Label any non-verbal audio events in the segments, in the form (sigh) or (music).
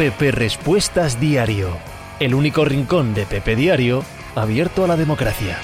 Pepe Respuestas Diario, el único rincón de Pepe Diario abierto a la democracia.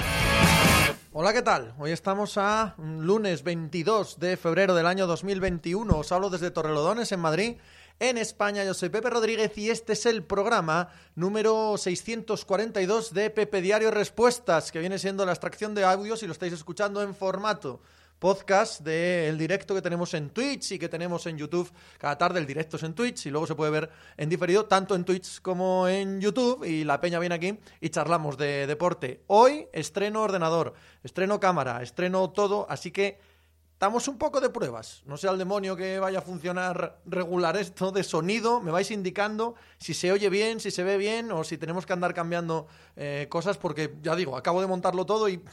Hola, ¿qué tal? Hoy estamos a lunes 22 de febrero del año 2021. Os hablo desde Torrelodones, en Madrid. En España, yo soy Pepe Rodríguez y este es el programa número 642 de Pepe Diario Respuestas, que viene siendo la extracción de audios y lo estáis escuchando en formato podcast del directo que tenemos en Twitch y que tenemos en YouTube. Cada tarde el directo es en Twitch y luego se puede ver en diferido tanto en Twitch como en YouTube y la peña viene aquí y charlamos de deporte. Hoy estreno ordenador, estreno cámara, estreno todo, así que Estamos un poco de pruebas. No sé al demonio que vaya a funcionar regular esto de sonido. Me vais indicando si se oye bien, si se ve bien o si tenemos que andar cambiando eh, cosas porque, ya digo, acabo de montarlo todo y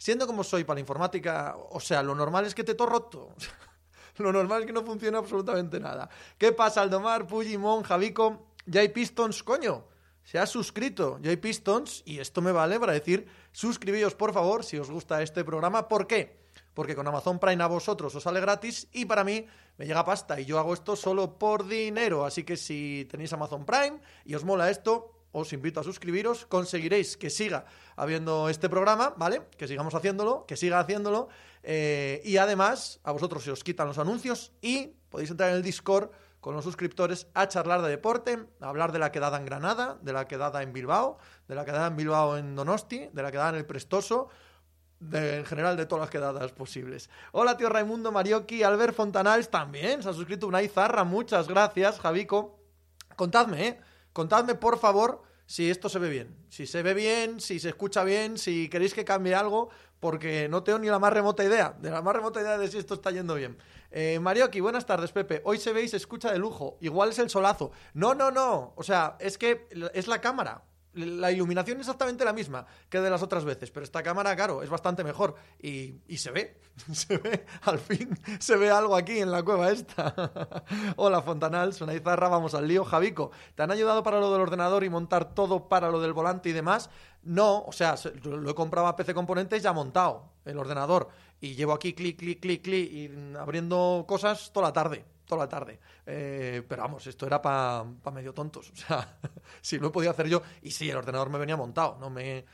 siendo como soy para la informática, o sea, lo normal es que te todo roto. (laughs) lo normal es que no funcione absolutamente nada. ¿Qué pasa, Aldomar, Pujimon, Javico? Ya hay Pistons, coño. Se ha suscrito, ya hay Pistons y esto me vale para decir suscribíos por favor si os gusta este programa. ¿Por qué? Porque con Amazon Prime a vosotros os sale gratis y para mí me llega pasta y yo hago esto solo por dinero. Así que si tenéis Amazon Prime y os mola esto, os invito a suscribiros, conseguiréis que siga habiendo este programa, ¿vale? Que sigamos haciéndolo, que siga haciéndolo. Eh, y además, a vosotros se os quitan los anuncios y podéis entrar en el Discord con los suscriptores a charlar de deporte, a hablar de la quedada en Granada, de la quedada en Bilbao, de la quedada en Bilbao en Donosti, de la quedada en el Prestoso, en general de todas las quedadas posibles. Hola tío Raimundo Marioki, Albert Fontanals también, se ha suscrito una izarra, muchas gracias, Javico. Contadme, ¿eh? Contadme, por favor, si esto se ve bien. Si se ve bien, si se escucha bien, si queréis que cambie algo, porque no tengo ni la más remota idea, de la más remota idea de si esto está yendo bien. Eh, Marioki, buenas tardes, Pepe. Hoy se ve y se escucha de lujo. Igual es el solazo. No, no, no. O sea, es que es la cámara la iluminación es exactamente la misma que de las otras veces, pero esta cámara, claro, es bastante mejor y, se ve, (laughs) se ve, al fin, se ve algo aquí en la cueva esta. (laughs) Hola Fontanal, una izarra, vamos al lío. Javico, ¿te han ayudado para lo del ordenador y montar todo para lo del volante y demás? No, o sea, lo he comprado a PC Componentes ya montado, el ordenador, y llevo aquí clic, clic, clic, clic, y abriendo cosas toda la tarde toda la tarde. Eh, pero vamos, esto era para medio tontos. O sea, (laughs) si lo he podido hacer yo, y sí, el ordenador me venía montado, no me,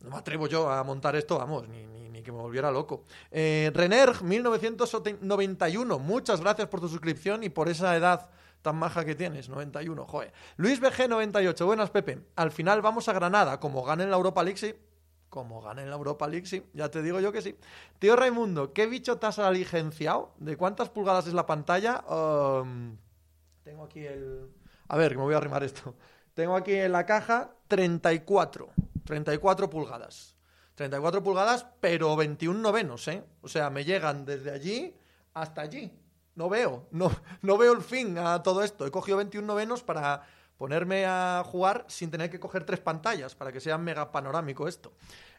no me atrevo yo a montar esto, vamos, ni, ni, que me volviera loco. Eh, Rener, 1991, muchas gracias por tu suscripción y por esa edad tan maja que tienes, 91, joder. Luis BG, 98, buenas Pepe. Al final vamos a Granada, como ganen la Europa League, como gane en la Europa League, sí, ya te digo yo que sí. Tío Raimundo, ¿qué bicho te has aligenciado? ¿De cuántas pulgadas es la pantalla? Um, tengo aquí el... A ver, me voy a arrimar esto. Tengo aquí en la caja 34. 34 pulgadas. 34 pulgadas, pero 21 novenos, ¿eh? O sea, me llegan desde allí hasta allí. No veo, no, no veo el fin a todo esto. He cogido 21 novenos para ponerme a jugar sin tener que coger tres pantallas para que sea mega panorámico esto.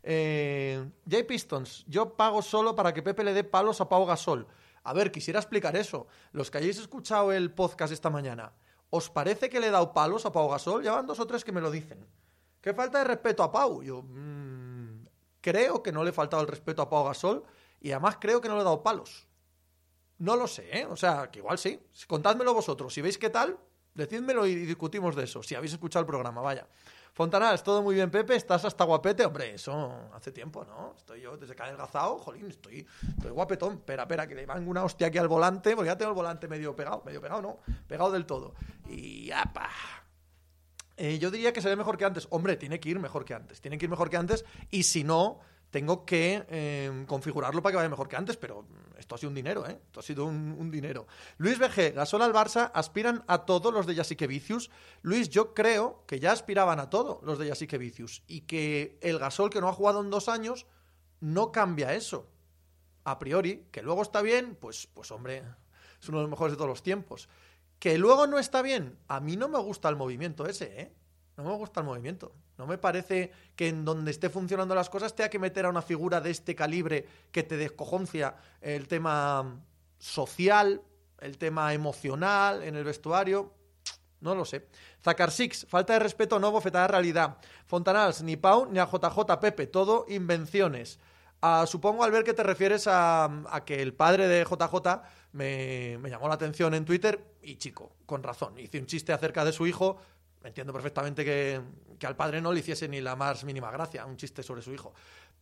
Eh, J Pistons, yo pago solo para que Pepe le dé palos a Pau Gasol. A ver, quisiera explicar eso. Los que hayáis escuchado el podcast esta mañana, ¿os parece que le he dado palos a Pau Gasol? Ya van dos o tres que me lo dicen. ¿Qué falta de respeto a Pau? Yo mmm, creo que no le he faltado el respeto a Pau Gasol y además creo que no le he dado palos. No lo sé, ¿eh? O sea, que igual sí. Contádmelo vosotros. Si veis qué tal, Decídmelo y discutimos de eso, si habéis escuchado el programa, vaya. Fontanals, todo muy bien, Pepe, estás hasta guapete, hombre, eso hace tiempo, ¿no? Estoy yo desde que he adelgazado, jolín, estoy, guapetón. Espera, espera, que le van una hostia aquí al volante, porque ya tengo el volante medio pegado, medio pegado, no, pegado del todo. Y apa. Eh, yo diría que se ve mejor que antes. Hombre, tiene que ir mejor que antes, tiene que ir mejor que antes, y si no, tengo que em, configurarlo para que vaya mejor que antes, pero esto ha sido un dinero, ¿eh? Esto ha sido un, dinero. Luis BG, Gasol al Barça, aspiran a todos los de Vicius. Luis, yo creo que ya aspiraban a todo los de Vicius y que el Gasol que no ha jugado en dos años no cambia eso. A priori, que luego está bien, pues, pues hombre, es uno de los mejores de todos los tiempos. Que luego no está bien, a mí no me gusta el movimiento ese, ¿eh? No me gusta el movimiento. No me parece que en donde esté funcionando las cosas tenga que meter a una figura de este calibre que te descojoncia el tema social, el tema emocional en el vestuario. No lo sé. Zacar Six, falta de respeto no bofetada realidad. Fontanals, ni Pau ni a JJ Pepe, todo invenciones. Ah, supongo al ver que te refieres a, a que el padre de JJ me, me llamó la atención en Twitter y chico, con razón, hice un chiste acerca de su hijo. Entiendo perfectamente que, que al padre no le hiciese ni la más mínima gracia un chiste sobre su hijo.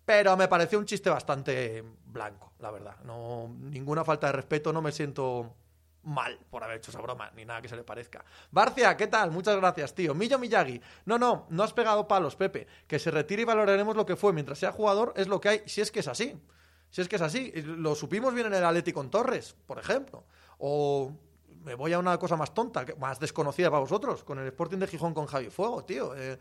Pero me pareció un chiste bastante blanco, la verdad. No, ninguna falta de respeto, no me siento mal por haber hecho esa broma, ni nada que se le parezca. Barcia, ¿qué tal? Muchas gracias, tío. Millo Miyagi. No, no, no has pegado palos, Pepe. Que se retire y valoraremos lo que fue. Mientras sea jugador, es lo que hay, si es que es así. Si es que es así. Lo supimos bien en el Atleti con Torres, por ejemplo. O me voy a una cosa más tonta, más desconocida para vosotros, con el Sporting de Gijón con Javi Fuego, tío. Eh,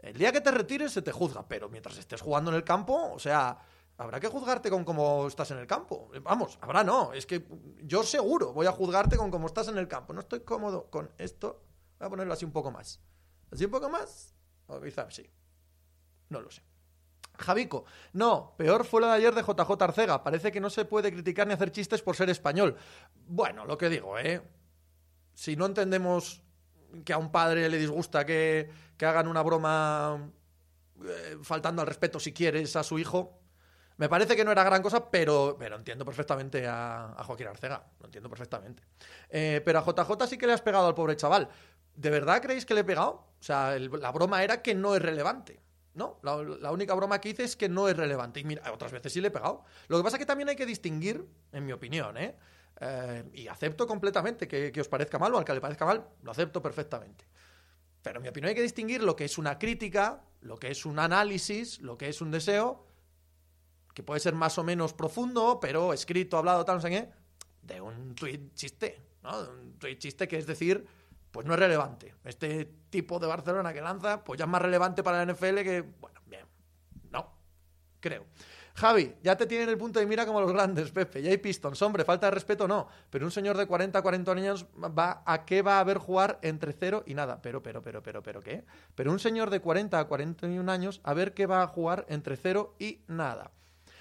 el día que te retires se te juzga, pero mientras estés jugando en el campo, o sea, habrá que juzgarte con cómo estás en el campo. Vamos, habrá no, es que yo seguro voy a juzgarte con cómo estás en el campo. No estoy cómodo con esto. Voy a ponerlo así un poco más. ¿Así un poco más? O quizás sí. No lo sé. Javico, no, peor fue lo de ayer de JJ Arcega. Parece que no se puede criticar ni hacer chistes por ser español. Bueno, lo que digo, ¿eh? Si no entendemos que a un padre le disgusta que, que hagan una broma eh, faltando al respeto, si quieres, a su hijo, me parece que no era gran cosa, pero, pero entiendo perfectamente a, a Joaquín Arcega. Lo entiendo perfectamente. Eh, pero a JJ sí que le has pegado al pobre chaval. ¿De verdad creéis que le he pegado? O sea, la broma era que no es relevante. No, la, la única broma que hice es que no es relevante. Y mira, otras veces sí le he pegado. Lo que pasa es que también hay que distinguir, en mi opinión, ¿eh? Eh, y acepto completamente que, os parezca mal o al que le parezca mal, lo acepto perfectamente. Pero en mi opinión hay que distinguir lo que es una crítica, lo que es un análisis, lo que es un deseo, que puede ser más o menos profundo, pero escrito, hablado, tal, no sé qué, de un tuit chiste, ¿no? De un tuit chiste que es decir, pues no es relevante. Este tipo de Barcelona que lanza, pues ya es más relevante para la NFL que, bueno, bien, no, creo. Javi, ya te tienen el punto de mira como los grandes, Pepe. Ya hay Pistons. Hombre, falta de respeto no. Pero un señor de 40 40 años va a qué va a ver jugar entre cero y nada. Pero, pero, pero, pero, pero, ¿qué? Pero un señor de 40 a 41 años a ver qué va a jugar entre cero y nada.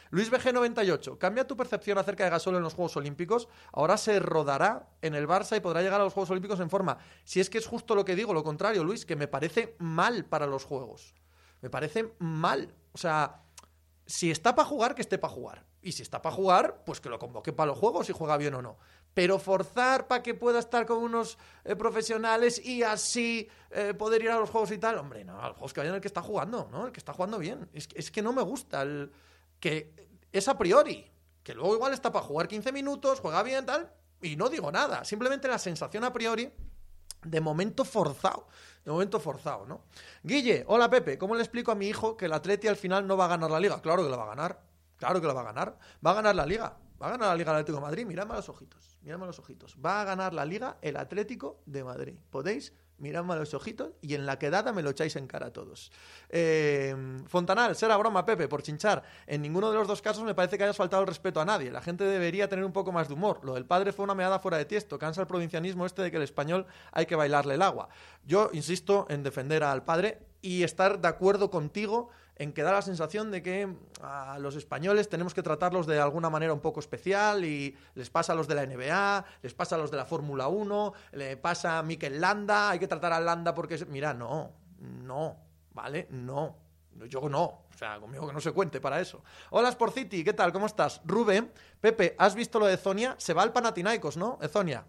Luis BG98, cambia tu percepción acerca de Gasol en los Juegos Olímpicos. Ahora se rodará en el Barça y podrá llegar a los Juegos Olímpicos en forma. Si es que es justo lo que digo, lo contrario, Luis, que me parece mal para los Juegos. Me parece mal. O sea, si está para jugar, que esté para jugar. Y si está para jugar, pues que lo convoque para los juegos si juega bien o no. Pero forzar para que pueda estar con unos eh, profesionales y así eh, poder ir a los juegos y tal, hombre, no, a los juegos que vayan el que está jugando, ¿no? El que está jugando bien. Es, que- es que no me gusta el que es a priori, que luego igual está para jugar 15 minutos, juega bien, tal, y no digo nada. Simplemente la sensación a priori de momento forzado. De momento forzado, ¿no? Guille, hola Pepe, ¿cómo le explico a mi hijo que el Atleti al final no va a ganar la liga? Claro que la va a ganar. Claro que la va a ganar. Va a ganar la liga. Va a ganar la liga el Atlético de Madrid. Miradme los ojitos. Miradme los ojitos. Va a ganar la liga el Atlético de Madrid. ¿Podéis? Miradme a los ojitos y en la quedada me lo echáis en cara a todos. Eh, Fontanal, será broma, Pepe, por chinchar. En ninguno de los dos casos me parece que hayas faltado el respeto a nadie. La gente debería tener un poco más de humor. Lo del padre fue una meada fuera de tiesto. Cansa el provincianismo este de que el español hay que bailarle el agua. Yo insisto en defender al padre y estar de acuerdo contigo en que da la sensación de que a los españoles tenemos que tratarlos de alguna manera un poco especial y les pasa a los de la NBA, les pasa a los de la Fórmula 1, le pasa a Mikel Landa, hay que tratar a Landa porque... es- Mira, no, no, ¿vale? No. Yo no, o sea, conmigo que no se cuente para eso. Hola Sportcity, ¿qué tal? ¿Cómo estás? Rubén, Pepe, ¿has visto lo de Zonia? Se va al Panathinaikos, ¿no? Ezonia.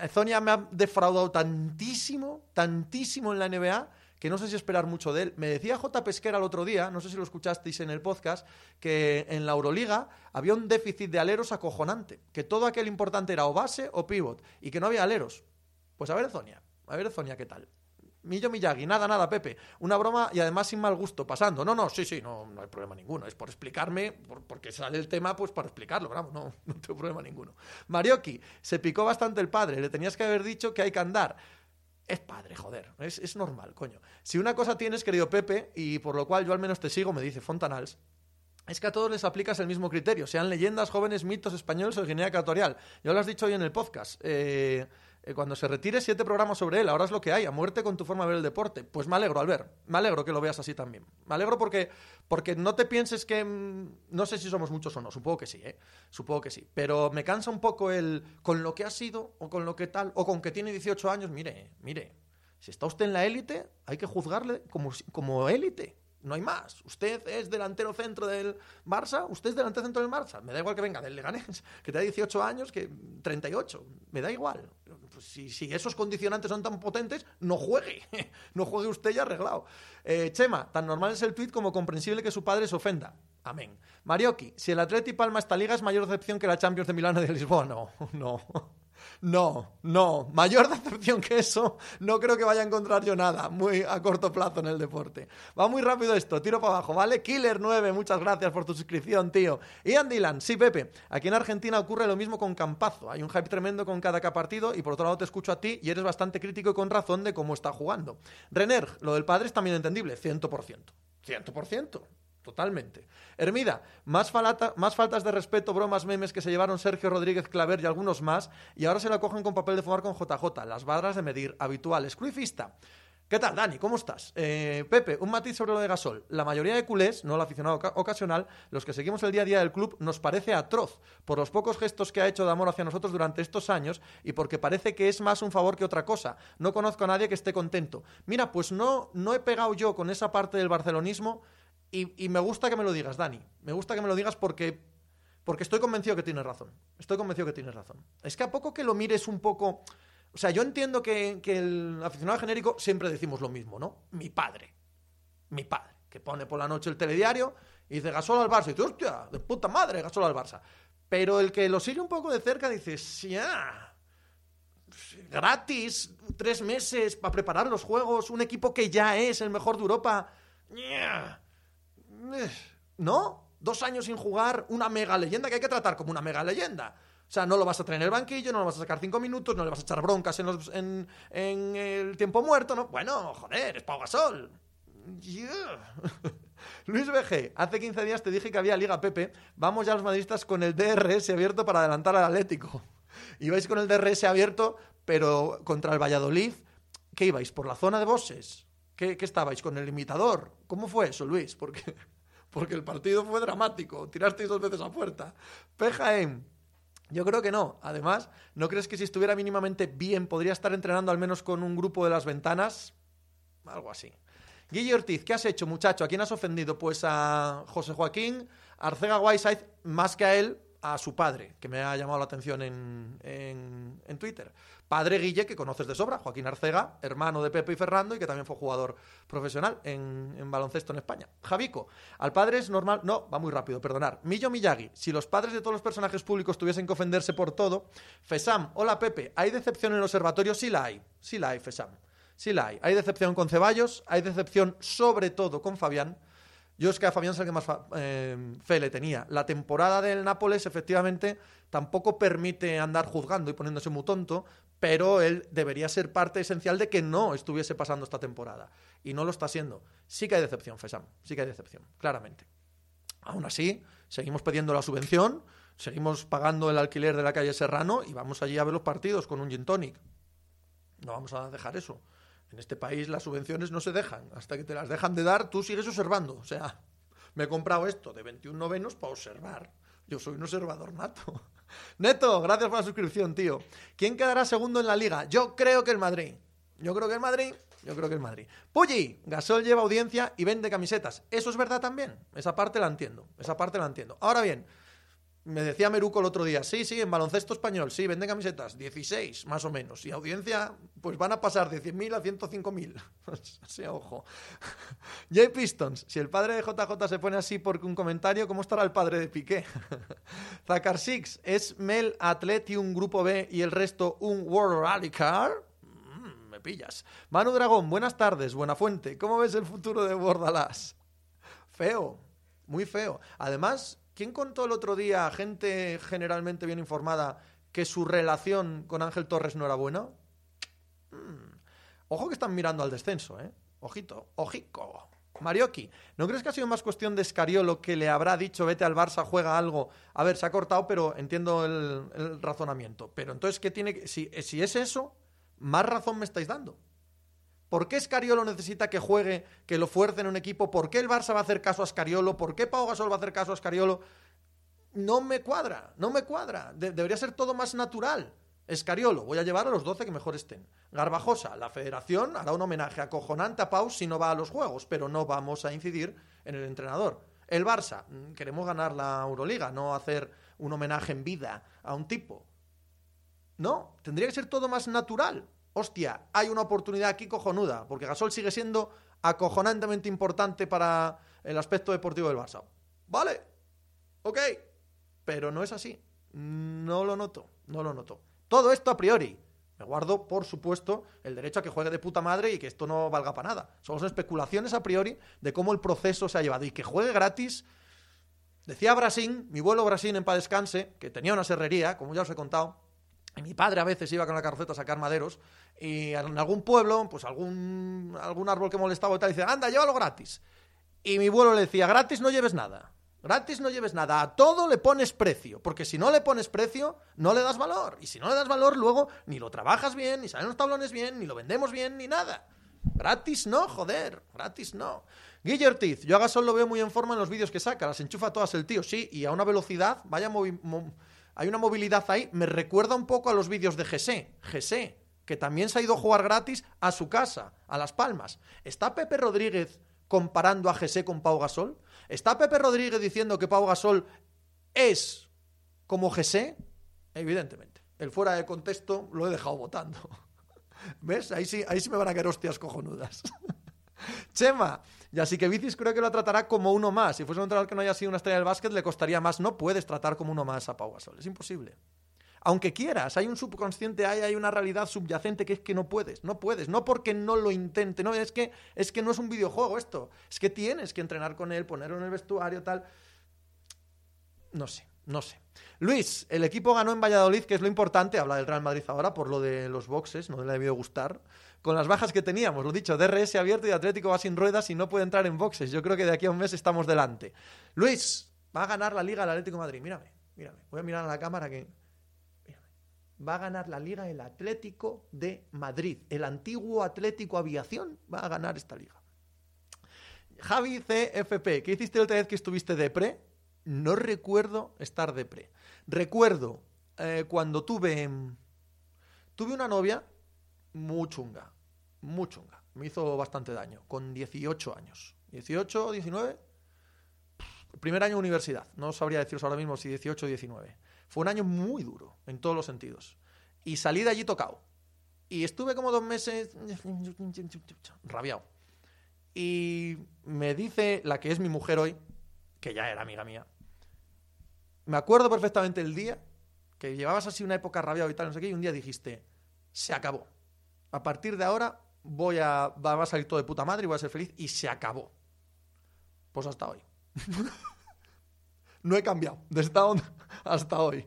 Ezonia me ha defraudado tantísimo, tantísimo en la NBA, que no sé si esperar mucho de él. Me decía J. Pesquera el otro día, no sé si lo escuchasteis en el podcast, que en la Euroliga había un déficit de aleros acojonante, que todo aquel importante era o base o pivot, y que no había aleros. Pues a ver Ezonia, a ver Ezonia qué tal. Millo Miyagi, nada, nada, Pepe. Una broma y además sin mal gusto, pasando. No, no, sí, sí, no, no hay problema ninguno. Es por explicarme, por- porque sale el tema, pues para explicarlo, bravo, no, (laughs) no tengo problema ninguno. Marioki, se picó bastante el padre, le tenías que haber dicho que hay que andar. Es padre, joder, es, es normal, coño. Si una cosa tienes, querido Pepe, y por lo cual yo al menos te sigo, me dice Fontanals, es que a todos les aplicas el mismo criterio, sean leyendas, jóvenes, mitos españoles o Guinea Ecuatorial. Ya lo has dicho hoy en el podcast. Eh, eh, cuando se retire, siete programas sobre él. Ahora es lo que hay, a muerte con tu forma de ver el deporte. Pues me alegro, Albert. Me alegro que lo veas así también. Me alegro porque, porque no te pienses que. mm, No sé si somos muchos o no, supongo que sí, ¿eh? Supongo que sí. Pero me cansa un poco el. Con lo que ha sido, o con lo que tal, o con que tiene 18 años, mire, mire. Si está usted en la élite, hay que juzgarle como, como élite. No hay más. Usted es delantero centro del Barça, usted es delantero centro del Barça. Me da igual que venga del Leganés, que tenga 18 años, que 38. Me da igual. Pues si, esos condicionantes son tan potentes, no juegue. (laughs) no juegue usted ya arreglado. Eh, Chema, tan normal es el tweet como comprensible que su padre se ofenda. Amén. Marioki, si el Atleti palma esta liga es mayor decepción que la Champions de Milán y de Lisboa. No, (laughs) no. No, no. Mayor decepción que eso, no creo que vaya a encontrar yo nada muy a corto plazo en el deporte. Va muy rápido esto, tiro para abajo, ¿vale? Killer9, muchas gracias por tu suscripción, tío. Ian Dylan, sí, Pepe. Aquí en Argentina ocurre lo mismo con Campazo. Hay un hype tremendo con cada partido y por otro lado te escucho a ti y eres bastante crítico y con razón de cómo está jugando. Renner, lo del padre es también entendible, 100%. 100%. Totalmente. Hermida, más, más, faltas de respeto, bromas, memes que se llevaron Sergio Rodríguez Claver y algunos más, y ahora se la cogen con papel de fumar con JJ, las barras de medir habituales. Cruifista. ¿Qué tal, Dani? ¿Cómo estás? Eh, Pepe, un matiz sobre lo de Gasol. La mayoría de culés, no el aficionado ocasional, los que seguimos el día a día del club, nos parece atroz por los pocos gestos que ha hecho de amor hacia nosotros durante estos años y porque parece que es más un favor que otra cosa. No conozco a nadie que esté contento. Mira, pues no, no he pegado yo con esa parte del barcelonismo y, me gusta que me lo digas, Dani. Me gusta que me lo digas porque, porque estoy convencido que tienes razón. Estoy convencido que tienes razón. Es que a poco que lo mires un poco... O sea, yo entiendo que, el aficionado genérico siempre decimos lo mismo, ¿no? Mi padre. Mi padre. Que pone por la noche el telediario y dice Gasol al Barça. Y dice, hostia, de puta madre, Gasol al Barça. Pero el que lo sigue un poco de cerca dice, ya, gratis, tres meses para preparar los juegos, un equipo que ya es el mejor de Europa. ¿No? Dos años sin jugar, una mega leyenda que hay que tratar como una mega leyenda. O sea, no lo vas a traer en el banquillo, no lo vas a sacar cinco minutos, no le vas a echar broncas en, en, el tiempo muerto, ¿no? Bueno, joder, es Pau Gasol. (laughs) Luis BG, hace 15 días te dije que había Liga Pepe. Vamos ya los madridistas con el DRS abierto para adelantar al Atlético. Ibais con el DRS abierto, pero contra el Valladolid. ¿Qué ibais? ¿Por la zona de bosses? ¿Qué, estabais? ¿Con el imitador? ¿Cómo fue eso, Luis? Porque, porque el partido fue dramático. Tirasteis dos veces a puerta. PJM. Yo creo que no. Además, ¿no crees que si estuviera mínimamente bien podría estar entrenando al menos con un grupo de las ventanas? Algo así. Guille Ortiz, ¿qué has hecho, muchacho? ¿A quién has ofendido? Pues a José Joaquín, Arcega Whiteside, más que a él, a su padre, que me ha llamado la atención en, en, Twitter. Padre Guille, que conoces de sobra, Joaquín Arcega, hermano de Pepe y Fernando y que también fue jugador profesional en, baloncesto en España. Javico, al padre es normal. No, va muy rápido, perdonar. Millo Miyagi, si los padres de todos los personajes públicos tuviesen que ofenderse por todo. Fesam, hola Pepe, ¿hay decepción en el observatorio? Sí la hay, sí la hay, Fesam. Sí la hay. Hay decepción con Ceballos, hay decepción sobre todo con Fabián. Yo es que a Fabián es el que más eh, fe le tenía. La temporada del Nápoles, efectivamente, tampoco permite andar juzgando y poniéndose muy tonto, pero él debería ser parte esencial de que no estuviese pasando esta temporada. Y no lo está siendo. Sí que hay decepción, Fesam. Sí que hay decepción, claramente. Aún así, seguimos pidiendo la subvención, seguimos pagando el alquiler de la calle Serrano y vamos allí a ver los partidos con un gin tonic. No vamos a dejar eso. En este país las subvenciones no se dejan. Hasta que te las dejan de dar, tú sigues observando. O sea, me he comprado esto de 21 novenos para observar. Yo soy un observador nato. (laughs) Neto, gracias por la suscripción, tío. ¿Quién quedará segundo en la liga? Yo creo que el Madrid. Yo creo que el Madrid. Yo creo que el Madrid. Pulli, Gasol lleva audiencia y vende camisetas. Eso es verdad también. Esa parte la entiendo. Esa parte la entiendo. Ahora bien, me decía Meruco el otro día, sí, sí, en baloncesto español, sí, venden camisetas, 16 más o menos. Y audiencia, pues van a pasar de 100.000 a 105.000. (laughs) sí, ojo. (laughs) Jay Pistons, si el padre de JJ se pone así porque un comentario, ¿cómo estará el padre de Piqué? (laughs) Zacar Six, ¿es Mel Atleti un grupo B y el resto un World Rally Car? Mm, me pillas. Manu Dragón, buenas tardes, buena fuente. ¿Cómo ves el futuro de Bordalás? Feo, muy feo. Además, ¿Quién contó el otro día, gente generalmente bien informada, que su relación con Ángel Torres no era buena? Hmm. Ojo que están mirando al descenso, ¿eh? Ojito, ojico. Marioki, ¿no crees que ha sido más cuestión de Escariolo que le habrá dicho vete al Barça, juega algo? A ver, se ha cortado, pero entiendo el, razonamiento. Pero entonces, ¿qué tiene que.? Si es eso, más razón me estáis dando. ¿Por qué Escariolo necesita que juegue, que lo fuerce en un equipo? ¿Por qué el Barça va a hacer caso a Escariolo? ¿Por qué Pau Gasol va a hacer caso a Escariolo? No me cuadra, no me cuadra. debería ser todo más natural. Escariolo, voy a llevar a los 12 que mejor estén. Garbajosa, la federación hará un homenaje acojonante a Pau si no va a los juegos, pero no vamos a incidir en el entrenador. El Barça, mm, queremos ganar la Euroliga, no hacer un homenaje en vida a un tipo. No, tendría que ser todo más natural. Hostia, hay una oportunidad aquí cojonuda, porque Gasol sigue siendo acojonantemente importante para el aspecto deportivo del Barça. Vale, ok, pero no es así. No lo noto, no lo noto. Todo esto a priori. Me guardo, por supuesto, el derecho a que juegue de puta madre y que esto no valga para nada. Son especulaciones a priori de cómo el proceso se ha llevado. Y que juegue gratis. Decía Brasil, mi vuelo Brasil en paz descanse, que tenía una serrería, como ya os he contado, mi padre a veces iba con la carroceta a sacar maderos, y en algún pueblo, pues algún, algún árbol que molestaba y tal, dice, anda, llévalo gratis. Y mi vuelo le decía, gratis no lleves nada. Gratis no lleves nada, a todo le pones precio, porque si no le pones precio, no le das valor. Y si no le das valor, luego ni lo trabajas bien, ni salen los tablones bien, ni lo vendemos bien, ni nada. Gratis no, joder, gratis no. Guille Ortiz, yo a Gasol lo veo muy en forma en los vídeos que saca, las enchufa todas el tío, sí, y a una velocidad, vaya hay una movilidad ahí, me recuerda un poco a los vídeos de Gesé, Gesé, que también se ha ido a jugar gratis a su casa, a Las Palmas. ¿Está Pepe Rodríguez comparando a Gesé con Pau Gasol? ¿Está Pepe Rodríguez diciendo que Pau Gasol es como Gesé? Evidentemente. El fuera de contexto lo he dejado votando. (laughs) ¿Ves? Ahí sí, ahí sí me van a caer hostias cojonudas. (laughs) (laughs) Chema, y así que Vicis creo que lo tratará como uno más. Si fuese un entrenador que no haya sido una estrella del básquet, le costaría más. No puedes tratar como uno más a Pau Gasol. Es imposible. Aunque quieras, hay un subconsciente, hay, hay una realidad subyacente que es que no puedes, no puedes, no porque no lo intente, no, es que, es que no es un videojuego esto, es que tienes que entrenar con él, ponerlo en el vestuario, tal. No sé, no sé. Luis, el equipo ganó en Valladolid, que es lo importante, habla del Real Madrid ahora por lo de los boxes, no le ha debido gustar, con las bajas que teníamos, lo dicho, DRS abierto y Atlético va sin ruedas y no puede entrar en boxes. Yo creo que de aquí a un mes estamos delante. Luis, va a ganar la Liga el Atlético de Madrid, mírame, mírame, voy a mirar a la cámara que va a ganar la liga el Atlético de Madrid. El antiguo Atlético Aviación va a ganar esta liga. Javi CFP, ¿qué hiciste la otra vez que estuviste de pre? No recuerdo estar de pre. Recuerdo eh, cuando tuve. Tuve una novia muy chunga. Muy chunga. Me hizo bastante daño. Con 18 años. 18, 19. Primer año de universidad. No sabría deciros ahora mismo si 18 o 19. Fue un año muy duro, en todos los sentidos. Y salí de allí tocado. Y estuve como dos meses rabiado. Y me dice la que es mi mujer hoy, que ya era amiga mía. Me acuerdo perfectamente el día que llevabas así una época rabiado y tal, no sé qué, y un día dijiste, se acabó. A partir de ahora voy a, va a salir todo de puta madre y voy a ser feliz y se acabó. Pues hasta hoy. (laughs) no he cambiado, desde hasta hoy.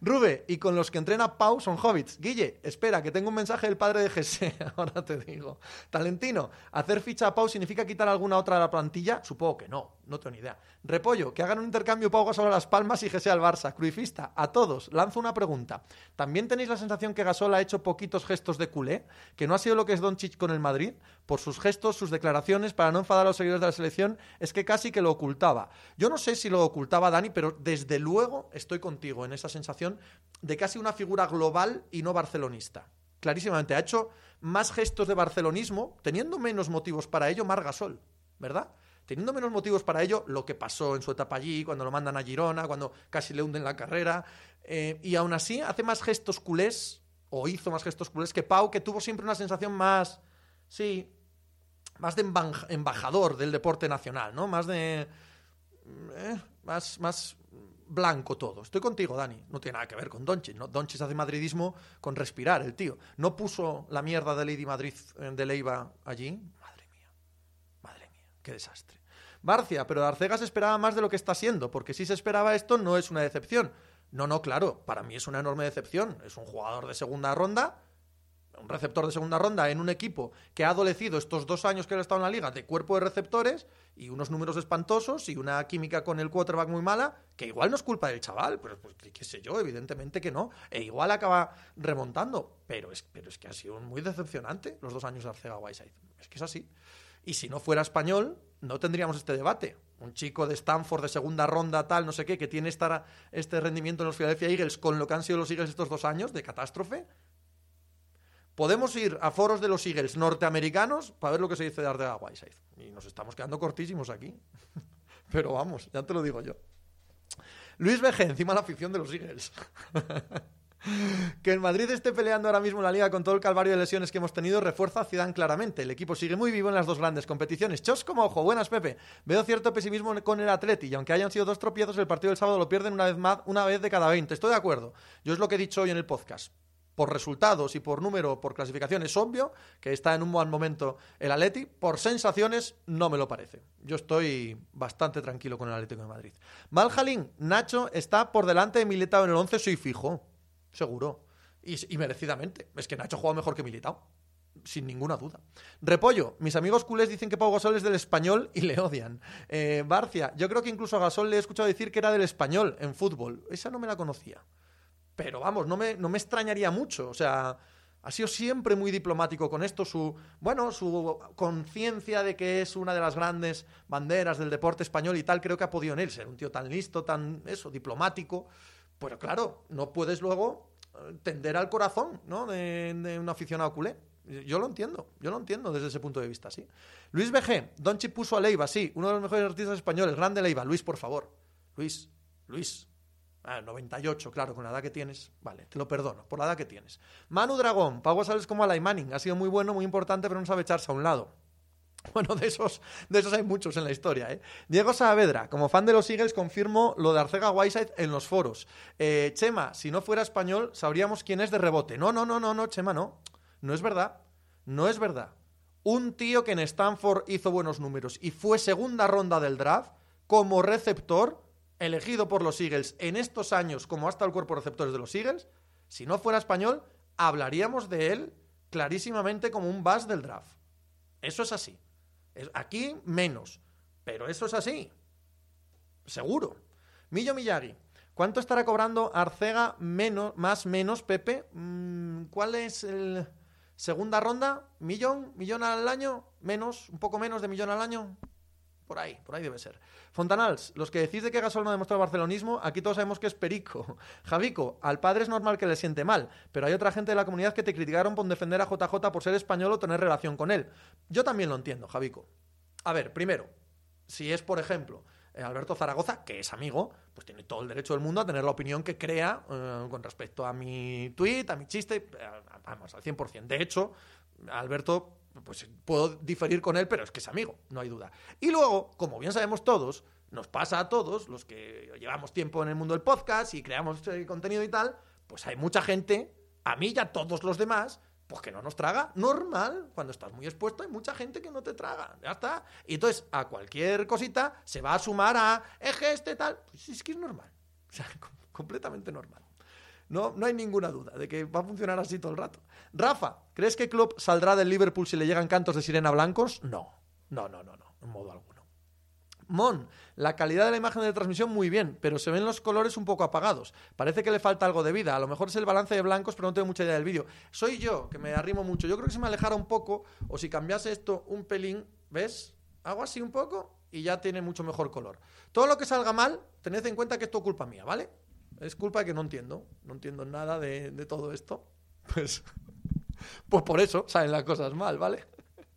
Rube, y con los que entrena Pau son hobbits. Guille, espera, que tengo un mensaje del padre de Jesse. (laughs) Ahora te digo. Talentino, ¿hacer ficha a Pau significa quitar alguna otra de la plantilla? Supongo que no, no tengo ni idea. Repollo, que hagan un intercambio Pau Gasol a Las Palmas y Jesse al Barça. Cruifista, a todos, lanzo una pregunta. ¿También tenéis la sensación que Gasol ha hecho poquitos gestos de culé? ¿Que no ha sido lo que es Doncic con el Madrid? Por sus gestos, sus declaraciones, para no enfadar a los seguidores de la selección, es que casi que lo ocultaba. Yo no sé si lo ocultaba Dani, pero desde luego estoy contigo en esa sensación de casi una figura global y no barcelonista. Clarísimamente, ha hecho más gestos de barcelonismo, teniendo menos motivos para ello, Margasol, ¿verdad? Teniendo menos motivos para ello, lo que pasó en su etapa allí, cuando lo mandan a Girona, cuando casi le hunden la carrera, eh, y aún así hace más gestos culés, o hizo más gestos culés que Pau, que tuvo siempre una sensación más, sí, más de embajador del deporte nacional, ¿no? Más de... Eh, más, más blanco todo. Estoy contigo, Dani. No tiene nada que ver con Donchis. ¿no? Donchis hace madridismo con respirar, el tío. No puso la mierda de Lady Madrid eh, de Leiva allí. Madre mía. Madre mía. Qué desastre. Barcia, pero Arcega se esperaba más de lo que está siendo, porque si se esperaba esto no es una decepción. No, no, claro, para mí es una enorme decepción. Es un jugador de segunda ronda un receptor de segunda ronda en un equipo que ha adolecido estos dos años que ha estado en la liga de cuerpo de receptores y unos números espantosos y una química con el quarterback muy mala, que igual no es culpa del chaval, pero pues, qué sé yo, evidentemente que no, e igual acaba remontando, pero es, pero es que ha sido muy decepcionante los dos años de Arcega Whiteside, es que es así. Y si no fuera español, no tendríamos este debate. Un chico de Stanford de segunda ronda, tal, no sé qué, que tiene esta, este rendimiento en los Philadelphia Eagles con lo que han sido los Eagles estos dos años de catástrofe. Podemos ir a foros de los Eagles norteamericanos para ver lo que se dice de Ardega Whiteside. Y nos estamos quedando cortísimos aquí. (laughs) Pero vamos, ya te lo digo yo. Luis BG, encima la afición de los Eagles. (laughs) que el Madrid esté peleando ahora mismo la liga con todo el calvario de lesiones que hemos tenido refuerza a Zidane claramente. El equipo sigue muy vivo en las dos grandes competiciones. Chos como ojo, buenas Pepe. Veo cierto pesimismo con el Atleti y aunque hayan sido dos tropiezos, el partido del sábado lo pierden una vez más, una vez de cada 20. Estoy de acuerdo. Yo es lo que he dicho hoy en el podcast por resultados y por número, por clasificación, es obvio que está en un buen momento el Atleti. Por sensaciones, no me lo parece. Yo estoy bastante tranquilo con el Atlético de Madrid. Maljalín, Nacho está por delante de Militao en el 11, soy fijo. Seguro. Y, merecidamente. Es que Nacho juega mejor que Militao. Sin ninguna duda. Repollo, mis amigos culés dicen que Pau Gasol es del español y le odian. Eh, Barcia, yo creo que incluso a Gasol le he escuchado decir que era del español en fútbol. Esa no me la conocía. Pero vamos, no me, no me extrañaría mucho. O sea, ha sido siempre muy diplomático con esto, su, bueno, su conciencia de que es una de las grandes banderas del deporte español y tal, creo que ha podido en él ser un tío tan listo, tan, eso, diplomático. Pero claro, no puedes luego eh, tender al corazón, ¿no? De, un aficionado culé. Yo lo entiendo, yo lo entiendo desde ese punto de vista, sí. Luis BG, Donchi puso a Leiva, sí, uno de los mejores artistas españoles, grande Leiva. Luis, por favor. Luis, Luis, Ah, 98, claro, con la edad que tienes. Vale, te lo perdono, por la edad que tienes. Manu Dragón, Pau sales como a Manning. Ha sido muy bueno, muy importante, pero no sabe echarse a un lado. (laughs) Bueno, de esos, de esos hay muchos en la historia. ¿eh? Diego Saavedra, como fan de los Eagles, confirmo lo de Arcega Whiteside en los foros. Eh, Chema, si no fuera español, sabríamos quién es de rebote. No, no, no, no, no, Chema, no. No es verdad. No es verdad. Un tío que en Stanford hizo buenos números y fue segunda ronda del draft como receptor elegido por los Eagles en estos años como hasta el cuerpo de receptores de los Eagles, si no fuera español, hablaríamos de él clarísimamente como un bus del draft. Eso es así. Aquí menos, pero eso es así. Seguro. Millo Miyagi. ¿Cuánto estará cobrando Arcega menos, más menos, Pepe? Mm, ¿Cuál es el segunda ronda? ¿Millón? ¿Millón al año? ¿Menos? ¿Un poco menos de millón al año? Por ahí, por ahí debe ser. Fontanals, los que decís de que Gasol no demostrado barcelonismo, aquí todos sabemos que es perico. (laughs) Javico, al padre es normal que le siente mal, pero hay otra gente de la comunidad que te criticaron por defender a JJ por ser español o tener relación con él. Yo también lo entiendo, Javico. A ver, primero, si es, por ejemplo, eh, Alberto Zaragoza, que es amigo, pues tiene todo el derecho del mundo a tener la opinión que crea eh, con respecto a mi tweet, a mi chiste, eh, vamos, al 100%. De hecho, Alberto pues puedo diferir con él, pero es que es amigo, no hay duda. Y luego, como bien sabemos todos, nos pasa a todos, los que llevamos tiempo en el mundo del podcast y creamos eh, contenido y tal, pues hay mucha gente, a mí y a todos los demás, pues que no nos traga. Normal, cuando estás muy expuesto hay mucha gente que no te traga. Ya está. Y entonces a cualquier cosita se va a sumar a eje este tal. Pues es que es normal. (laughs) O sea, completamente normal. No, no hay ninguna duda de que va a funcionar así todo el rato. Rafa, ¿crees que Klopp saldrá del Liverpool si le llegan cantos de sirena blancos? No, no, no, no, no, en modo alguno. Mon, la calidad de la imagen de transmisión muy bien, pero se ven los colores un poco apagados. Parece que le falta algo de vida. A lo mejor es el balance de blancos, pero no tengo mucha idea del vídeo. Soy yo, que me arrimo mucho. Yo creo que si me alejara un poco, o si cambiase esto un pelín, ¿ves? Hago así un poco y ya tiene mucho mejor color. Todo lo que salga mal, tened en cuenta que es todo culpa mía, ¿vale? Es culpa que no entiendo. No entiendo nada de, todo esto. Pues, (laughs) pues por eso salen las cosas mal, ¿vale?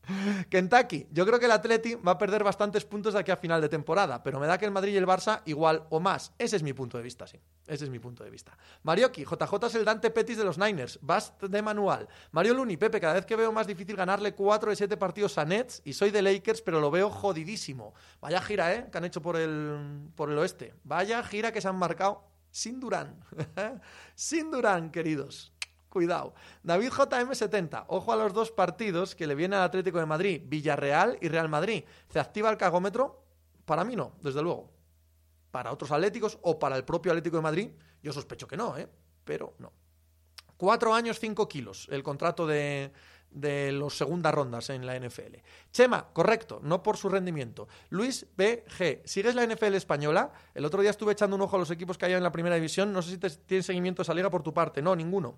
(laughs) Kentucky, yo creo que el Atleti va a perder bastantes puntos de aquí a final de temporada, pero me da que el Madrid y el Barça igual o más. Ese es mi punto de vista, sí. Ese es mi punto de vista. Marioki, JJ es el Dante Petis de los Niners. Bast de manual. Mario Luni, Pepe, cada vez que veo más difícil ganarle 4 de 7 partidos a Nets y soy de Lakers, pero lo veo jodidísimo. Vaya gira, ¿eh? Que han hecho por el, por el oeste. Vaya gira que se han marcado sin Durán. (laughs) sin Durán, queridos. Cuidado. David JM70. Ojo a los dos partidos que le viene al Atlético de Madrid, Villarreal y Real Madrid. ¿Se activa el cagómetro? Para mí no, desde luego. Para otros atléticos o para el propio Atlético de Madrid, yo sospecho que no, ¿eh? Pero no. Cuatro años, cinco kilos. El contrato de, de las segundas rondas en la NFL. Chema, correcto, no por su rendimiento. Luis BG, ¿sigues la NFL española? El otro día estuve echando un ojo a los equipos que hay en la primera división. No sé si tienes seguimiento de esa liga por tu parte. No, ninguno.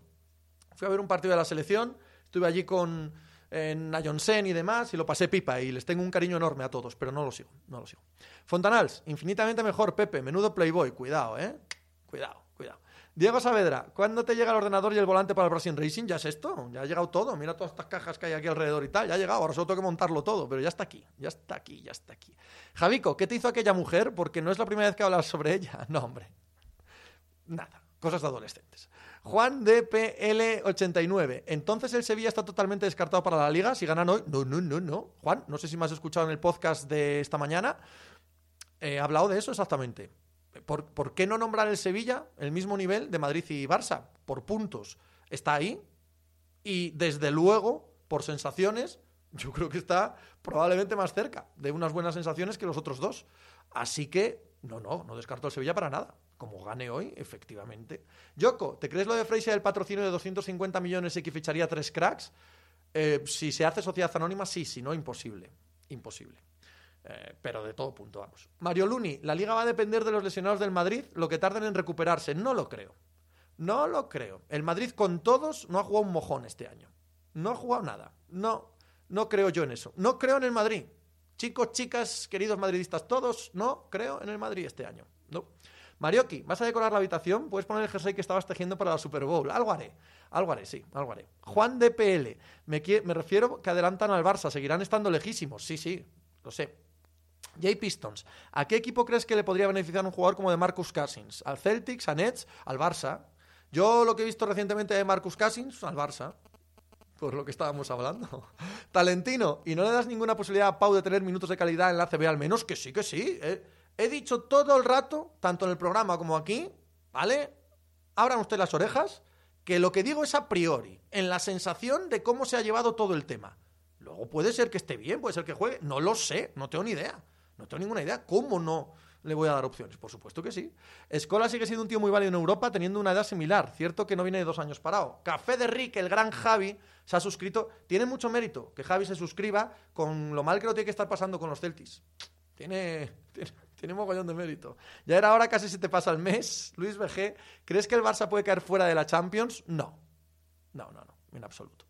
Fui a ver un partido de la selección, estuve allí con en Ayonsen y demás, y lo pasé pipa, y les tengo un cariño enorme a todos, pero no lo sigo, no lo sigo. Fontanals, infinitamente mejor, Pepe, menudo Playboy, cuidado, ¿eh? Cuidado. Diego Saavedra, ¿cuándo te llega el ordenador y el volante para el Brasil Racing? Ya es esto, ya ha llegado todo. Mira todas estas cajas que hay aquí alrededor y tal. Ya ha llegado, ahora solo tengo que montarlo todo, pero ya está aquí, ya está aquí, ya está aquí. Javico, ¿qué te hizo aquella mujer? Porque no es la primera vez que hablas sobre ella. (laughs) No, hombre. Nada, cosas de adolescentes. Juan DPL89. Entonces el Sevilla está totalmente descartado para la liga si ganan hoy. No, no, no, no. Juan, no sé si me has escuchado en el podcast de esta mañana. He hablado de eso exactamente. ¿Por, qué no nombrar el Sevilla el mismo nivel de Madrid y Barça? Por puntos. Está ahí. Y desde luego, por sensaciones, yo creo que está probablemente más cerca de unas buenas sensaciones que los otros dos. Así que, no, no, no descarto el Sevilla para nada. Como gane hoy, efectivamente. Yoko, ¿te crees lo de Freisia del patrocinio de 250 millones y que ficharía tres cracks? Eh, si se hace sociedad anónima, sí, si no, imposible. Imposible. Eh, pero de todo punto, vamos. Mario Luni, la liga va a depender de los lesionados del Madrid, lo que tarden en recuperarse. No lo creo. No lo creo. El Madrid con todos no ha jugado un mojón este año. No ha jugado nada. No, no creo yo en eso. No creo en el Madrid. Chicos, chicas, queridos madridistas, todos, no creo en el Madrid este año. No. Marioki, ¿vas a decorar la habitación? Puedes poner el jersey que estabas tejiendo para la Super Bowl. Algo haré. Algo haré, sí, algo haré. Juan DPL, me, me refiero que adelantan al Barça, seguirán estando lejísimos. Sí, sí, lo sé. Jay Pistons, ¿a qué equipo crees que le podría beneficiar un jugador como de Marcus Cousins? ¿Al Celtics, a Nets, al Barça? Yo lo que he visto recientemente de Marcus Cousins, al Barça. Por lo que estábamos hablando. (laughs) Talentino, ¿y no le das ninguna posibilidad a Pau de tener minutos de calidad en la CB al menos? Que sí, que sí. Eh. He dicho todo el rato, tanto en el programa como aquí, ¿vale? Abran ustedes las orejas, que lo que digo es a priori, en la sensación de cómo se ha llevado todo el tema. Luego puede ser que esté bien, puede ser que juegue, no lo sé, no tengo ni idea. No tengo ninguna idea. ¿Cómo no le voy a dar opciones? Por supuesto que sí. Escola sigue siendo un tío muy válido en Europa teniendo una edad similar. Cierto que no viene de dos años parado. Café de Rick, el gran Javi, se ha suscrito. Tiene mucho mérito que Javi se suscriba con lo mal que lo tiene que estar pasando con los Celtis. Tiene, tiene, tiene mogollón de mérito. Ya era hora, casi se te pasa el mes. Luis BG, ¿crees que el Barça puede caer fuera de la Champions? No. No, no, no. En absoluto.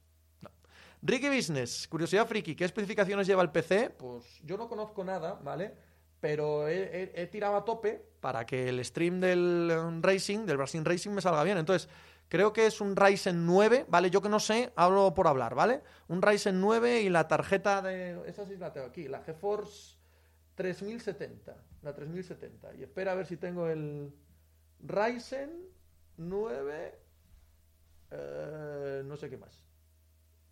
Ricky Business, curiosidad friki, ¿qué especificaciones lleva el PC? Pues yo no conozco nada, ¿vale? Pero he, tirado a tope para que el stream del um, Racing, del Brasil Racing, me salga bien. Entonces, creo que es un Ryzen 9, ¿vale? Yo que no sé, hablo por hablar, ¿vale? Un Ryzen 9 y la tarjeta de... Esa sí la tengo aquí, la GeForce 3070. La 3070. Y espera a ver si tengo el Ryzen 9... Eh, no sé qué más.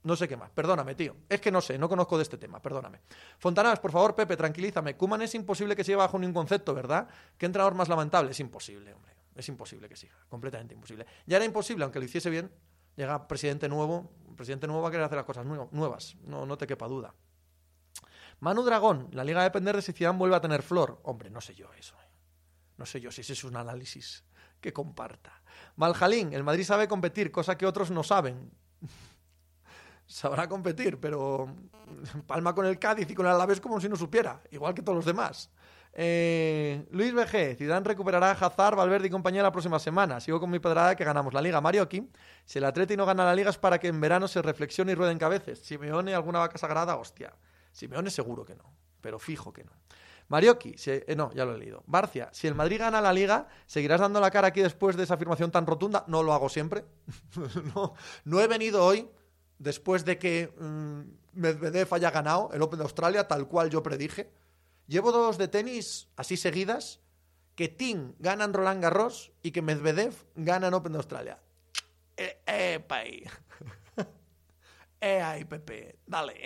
No sé qué más. Perdóname, tío. Es que no sé, no conozco de este tema. Perdóname. Fontanas, por favor, Pepe, tranquilízame. Kuman es imposible que siga bajo ningún concepto, ¿verdad? ¿Qué entrenador más lamentable? Es imposible, hombre. Es imposible que siga. Completamente imposible. Ya era imposible, aunque lo hiciese bien. Llega presidente nuevo. presidente nuevo va a querer hacer las cosas nuevas. No, no te quepa duda. Manu Dragón, la liga va a depender de si Zidane vuelve a tener flor. Hombre, no sé yo eso. Eh. No sé yo si ese es un análisis que comparta. Maljalín, el Madrid sabe competir, cosa que otros no saben sabrá competir, pero palma con el Cádiz y con el Alavés como si no supiera, igual que todos los demás. Eh, Luis BG, Zidane recuperará a Hazard, Valverde y compañía la próxima semana. Sigo con mi pedrada que ganamos la Liga. Mario aquí, si el Atleti no gana la Liga es para que en verano se reflexione y rueden cabezas. Simeone alguna vaca sagrada, hostia. Simeone seguro que no, pero fijo que no. Marioki, eh, no, ya lo he leído. Barcia, si el Madrid gana la Liga, ¿seguirás dando la cara aquí después de esa afirmación tan rotunda? No lo hago siempre. (laughs) no, no he venido hoy después de que mm, Medvedev haya ganado el Open de Australia, tal cual yo predije. Llevo dos de tenis así seguidas, que Tim gana en Roland Garros y que Medvedev gana en Open de Australia. Eh, eh, pay. (laughs) eh, ay, Pepe, dale.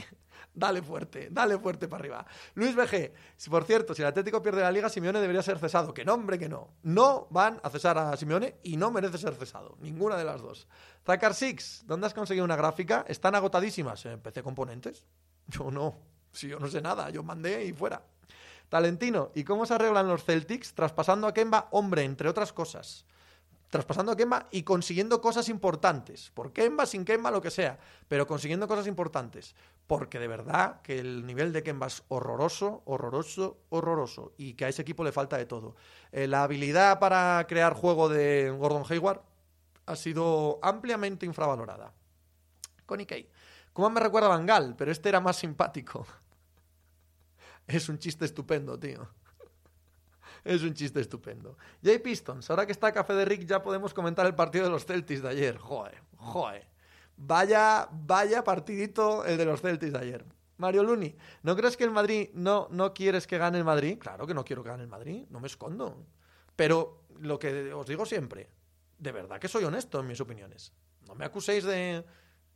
Dale fuerte, dale fuerte para arriba. Luis BG, por cierto, si el Atlético pierde la liga, Simeone debería ser cesado. Que no, hombre, que no. No van a cesar a Simeone y no merece ser cesado. Ninguna de las dos. Zacar Six, ¿dónde has conseguido una gráfica? Están agotadísimas. En PC Componentes. (laughs) Yo no. Si yo no sé nada, yo mandé y fuera. Talentino, ¿y cómo se arreglan los Celtics? Traspasando a Kemba, hombre, entre otras cosas traspasando Kemba y consiguiendo cosas importantes. Por Kemba, sin Kemba, lo que sea, pero consiguiendo cosas importantes. Porque de verdad que el nivel de Kemba es horroroso, horroroso, horroroso. Y que a ese equipo le falta de todo. Eh, la habilidad para crear juego de Gordon Hayward ha sido ampliamente infravalorada. Connie Kay. Kuman me recuerda Bangal, pero este era más simpático. (laughs) Es un chiste estupendo, tío. Es un chiste estupendo. Jay Pistons, ahora que está Café de Rick ya podemos comentar el partido de los Celtics de ayer. Joder, joder. Vaya, vaya partidito el de los Celtics de ayer. Mario Luni, ¿no crees que el Madrid no, no quieres que gane el Madrid? Claro que no quiero que gane el Madrid, no me escondo. Pero lo que os digo siempre, de verdad que soy honesto en mis opiniones. No me acuséis de,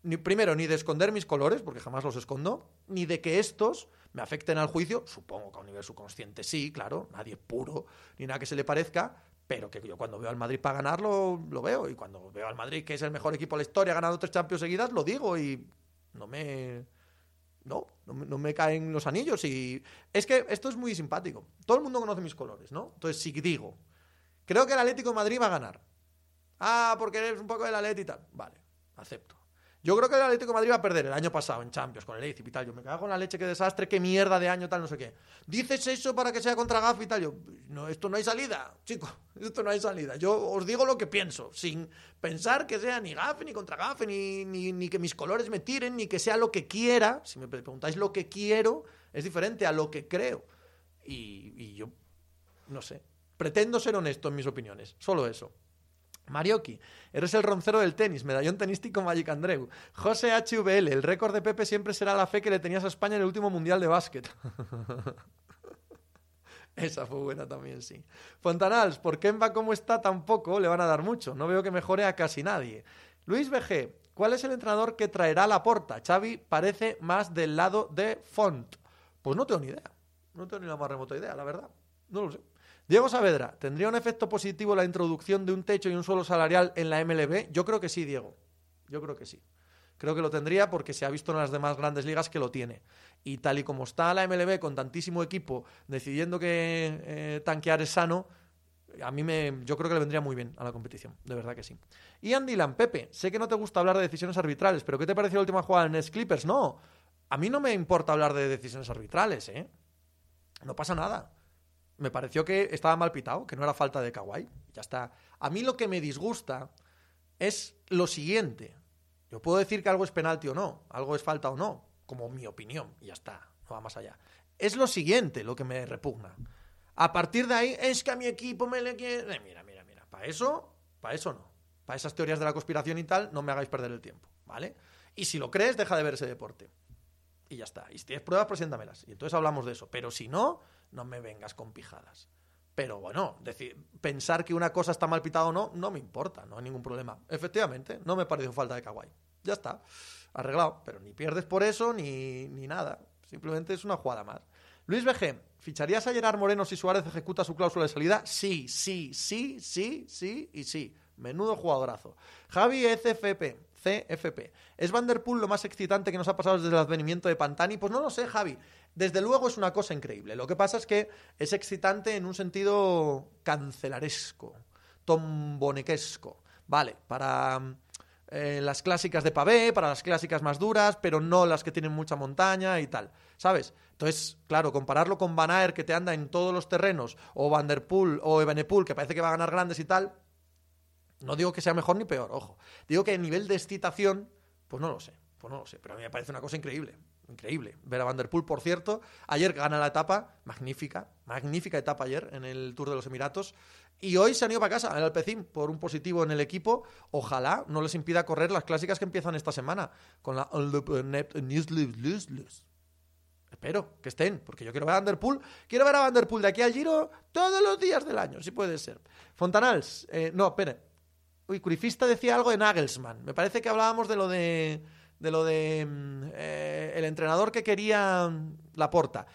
ni, primero, ni de esconder mis colores, porque jamás los escondo, ni de que estos me afecten al juicio, supongo que a un nivel subconsciente sí, claro, nadie puro, ni nada que se le parezca, pero que yo cuando veo al Madrid para ganarlo, lo veo, y cuando veo al Madrid, que es el mejor equipo de la historia, ha ganado tres Champions seguidas, lo digo, y no me... No, no me, caen los anillos y... Es que esto es muy simpático. Todo el mundo conoce mis colores, ¿no? Entonces, si digo, creo que el Atlético de Madrid va a ganar. Ah, porque eres un poco del Atlético y tal. Vale, acepto. Yo creo que el Atlético de Madrid va a perder el año pasado en Champions con el Leipzig y tal. Yo me cago en la leche, qué desastre, qué mierda de año, tal, no sé qué. Dices eso para que sea contra Gaf y tal. Yo, no, esto no hay salida, chico, (laughs) esto no hay salida. Yo os digo lo que pienso, sin pensar que sea ni Gaf ni contra Gaf, ni, ni, que mis colores me tiren, ni que sea lo que quiera. Si me preguntáis lo que quiero, es diferente a lo que creo. Y yo, no sé, pretendo ser honesto en mis opiniones, solo eso. Marioki, eres el roncero del tenis, medallón tenístico Magic Andreu. José HVL, el récord de Pepe siempre será la fe que le tenías a España en el último mundial de básquet. (laughs) Esa fue buena también, sí. Fontanals, por Kemba como está tampoco le van a dar mucho. No veo que mejore a casi nadie. Luis BG, ¿cuál es el entrenador que traerá la porta? Xavi parece más del lado de Font. Pues no tengo ni idea. No tengo ni la más remota idea, la verdad. No lo sé. Diego Saavedra, ¿tendría un efecto positivo la introducción de un techo y un suelo salarial en la MLB? Yo creo que sí, Diego. Yo creo que sí. Creo que lo tendría porque se ha visto en las demás grandes ligas que lo tiene. Y tal y como está la MLB con tantísimo equipo decidiendo que eh, tanquear es sano, a mí me, yo creo que le vendría muy bien a la competición, de verdad que sí. Y Andy Pepe, sé que no te gusta hablar de decisiones arbitrales, pero ¿qué te pareció la última jugada en Clippers? No, a mí no me importa hablar de decisiones arbitrales, ¿eh? No pasa nada me pareció que estaba mal pitado, que no era falta de Kawhi. Ya está. A mí lo que me disgusta es lo siguiente. Yo puedo decir que algo es penalti o no, algo es falta o no, como mi opinión, y ya está, no va más allá. Es lo siguiente lo que me repugna. A partir de ahí, es que a mi equipo me le quiere. Eh, mira, mira, mira. Para eso, para eso no. Para esas teorías de la conspiración y tal, no me hagáis perder el tiempo, ¿vale? Y si lo crees, deja de ver ese deporte. Y ya está. Y si tienes pruebas, preséntamelas. Y entonces hablamos de eso. Pero si no, no me vengas con pijadas. Pero bueno, decir, pensar que una cosa está mal pitada o no, no me importa, no hay ningún problema. Efectivamente, no me pareció falta de kawaii. Ya está, arreglado. Pero ni pierdes por eso ni, ni nada. Simplemente es una jugada más. Luis BG, ¿ficharías a Gerard Moreno si Suárez ejecuta su cláusula de salida? Sí, sí, sí, sí, sí y sí. Menudo jugadorazo. Javi ECFP, CFP. ¿Es Vanderpool lo más excitante que nos ha pasado desde el advenimiento de Pantani? Pues no lo sé, Javi. Desde luego es una cosa increíble. Lo que pasa es que es excitante en un sentido cancelaresco, tombonequesco. Vale, para eh, las clásicas de pavé, para las clásicas más duras, pero no las que tienen mucha montaña y tal. ¿Sabes? Entonces, claro, compararlo con Van Aert, que te anda en todos los terrenos, o Vanderpool o Ebenepool, que parece que va a ganar grandes y tal, no digo que sea mejor ni peor, ojo. Digo que a nivel de excitación, pues no lo sé, pues no lo sé, pero a mí me parece una cosa increíble. Increíble. Ver a Vanderpool, por cierto, ayer gana la etapa, magnífica, magnífica etapa ayer en el Tour de los Emiratos. Y hoy se han ido para casa, el Alpecin, por un positivo en el equipo. Ojalá no les impida correr las clásicas que empiezan esta semana, con la Espero que estén, porque yo quiero ver a Vanderpool. Quiero ver a Vanderpool de aquí al Giro todos los días del año, si puede ser. Fontanals, eh, no, espere, Uy, Curifista decía algo de Nagelsmann. Me parece que hablábamos de lo de. De lo de. Mm, eh, el entrenador que quería la porta.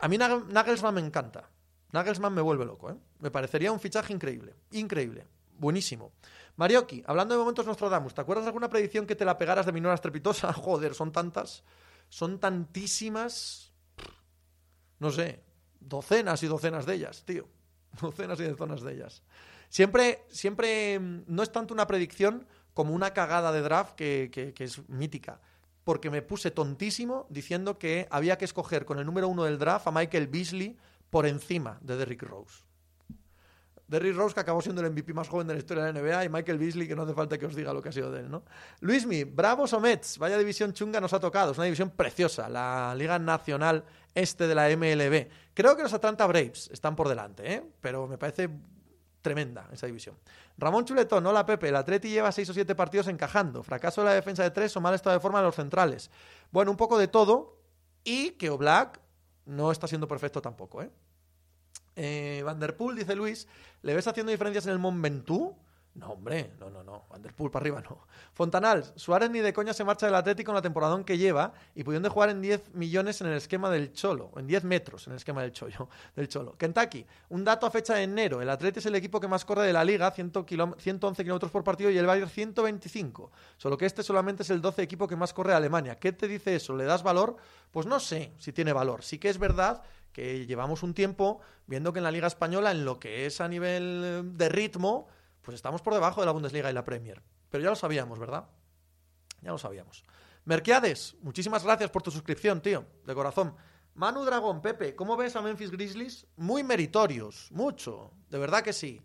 A mí Nagelsmann me encanta. Nagelsmann me vuelve loco, ¿eh? Me parecería un fichaje increíble. Increíble. Buenísimo. Marioki, hablando de momentos Nostradamus, ¿te acuerdas de alguna predicción que te la pegaras de minora estrepitosa? (laughs) Joder, son tantas. Son tantísimas. No sé. Docenas y docenas de ellas, tío. (laughs) Docenas y docenas de ellas. Siempre, siempre mm, no es tanto una predicción como una cagada de draft que, es mítica. Porque me puse tontísimo diciendo que había que escoger con el número uno del draft a Michael Beasley por encima de Derrick Rose. Derrick Rose, que acabó siendo el MVP más joven de la historia de la NBA, y Michael Beasley, que no hace falta que os diga lo que ha sido de él, ¿no? Luismi, Bravos o Mets, vaya división chunga nos ha tocado, es una división preciosa, la Liga Nacional Este de la MLB. Creo que los Atlanta Braves están por delante, ¿eh? Pero me parece tremenda esa división. Ramón Chuletón, hola Pepe, el Atleti lleva seis o siete partidos encajando, fracaso de la defensa de tres o mal estado de forma de los centrales. Bueno, un poco de todo, y que Oblak no está siendo perfecto tampoco, ¿eh? Eh, Vanderpool, dice Luis, ¿le ves haciendo diferencias en el Mont Ventoux? No, hombre, no, no, no. Vanderpool para arriba no. Fontanal, Suárez ni de coña se marcha del Atlético en la temporada que lleva y pudiendo jugar en 10 millones en el esquema del Cholo, en 10 metros en el esquema del, Chollo, (laughs) del Cholo. Kentucky, un dato a fecha de enero. El Atlético es el equipo que más corre de la liga, 111 kilómetros por partido y el Bayern 125. Solo que este solamente es el 12 equipo que más corre de Alemania. ¿Qué te dice eso? ¿Le das valor? Pues no sé si tiene valor. Sí que es verdad que llevamos un tiempo viendo que en la Liga Española, en lo que es a nivel de ritmo, pues estamos por debajo de la Bundesliga y la Premier. Pero ya lo sabíamos, ¿verdad? Ya lo sabíamos. Merquiades, muchísimas gracias por tu suscripción, tío, de corazón. Manu Dragón, Pepe, ¿cómo ves a Memphis Grizzlies? Muy meritorios, mucho, de verdad que sí.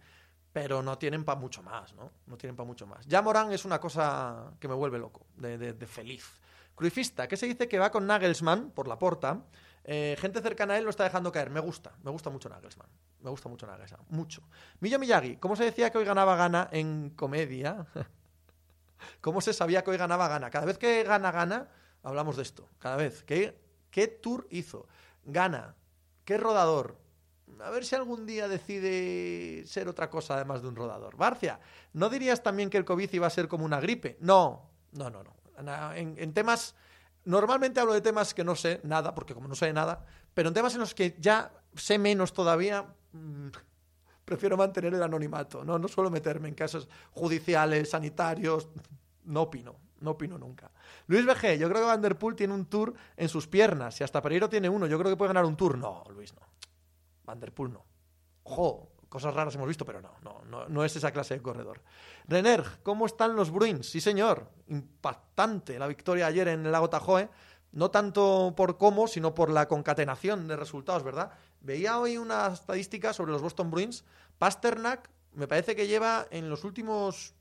Pero no tienen para mucho más, ¿no? No tienen para mucho más. Ya Morán es una cosa que me vuelve loco, de, de feliz. Cruifista, ¿qué se dice que va con Nagelsmann por la porta? Eh, gente cercana a él lo está dejando caer. Me gusta, me gusta mucho Nagelsmann. Me gusta mucho Nagelsmann, mucho. Millo Miyagi, ¿cómo se decía que hoy ganaba gana en comedia? (laughs) ¿Cómo se sabía que hoy ganaba gana? Cada vez que gana gana, hablamos de esto. Cada vez. ¿Qué, qué tour hizo? Gana. ¿Qué rodador? A ver si algún día decide ser otra cosa además de un rodador. Barcia, ¿no dirías también que el COVID iba a ser como una gripe? No, no, no, no. en temas Normalmente hablo de temas que no sé nada, porque como no sé nada, pero en temas en los que ya sé menos todavía, mm, (laughs) prefiero mantener el anonimato. ¿no? no suelo meterme en casos judiciales, sanitarios. (laughs) No opino, no opino nunca. Luis BG, yo creo que Vanderpool tiene un tour en sus piernas. Si hasta Pereiro tiene uno, yo creo que puede ganar un tour. No, Luis, no. Vanderpool no. Ojo, cosas raras hemos visto, pero no, no, no, es esa clase de corredor. Renner, ¿cómo están los Bruins? Sí, señor. Impactante la victoria ayer en el Lago Tajoe. No tanto por cómo, sino por la concatenación de resultados, ¿verdad? Veía hoy una estadística sobre los Boston Bruins. Pasternak me parece que lleva en los últimos,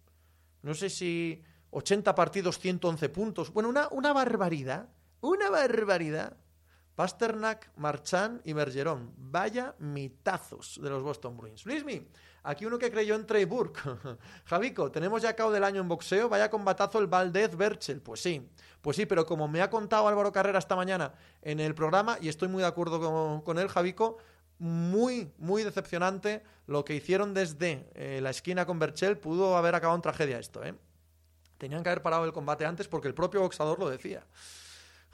no sé si 80 partidos, 111 puntos. Bueno, una, una barbaridad. Una barbaridad. Pasternak, Marchand y Bergeron. Vaya mitazos de los Boston Bruins. Luismi, Aquí uno que creyó en Trey Burke. (laughs) Javico, tenemos ya cabo del año en boxeo. Vaya combatazo el Valdez Berchel. Pues sí, pues sí, pero como me ha contado Álvaro Carrera esta mañana en el programa, y estoy muy de acuerdo con, él, Javico, muy, muy decepcionante lo que hicieron desde eh, la esquina con Berchel. Pudo haber acabado en tragedia esto, ¿eh? Tenían que haber parado el combate antes porque el propio boxador lo decía.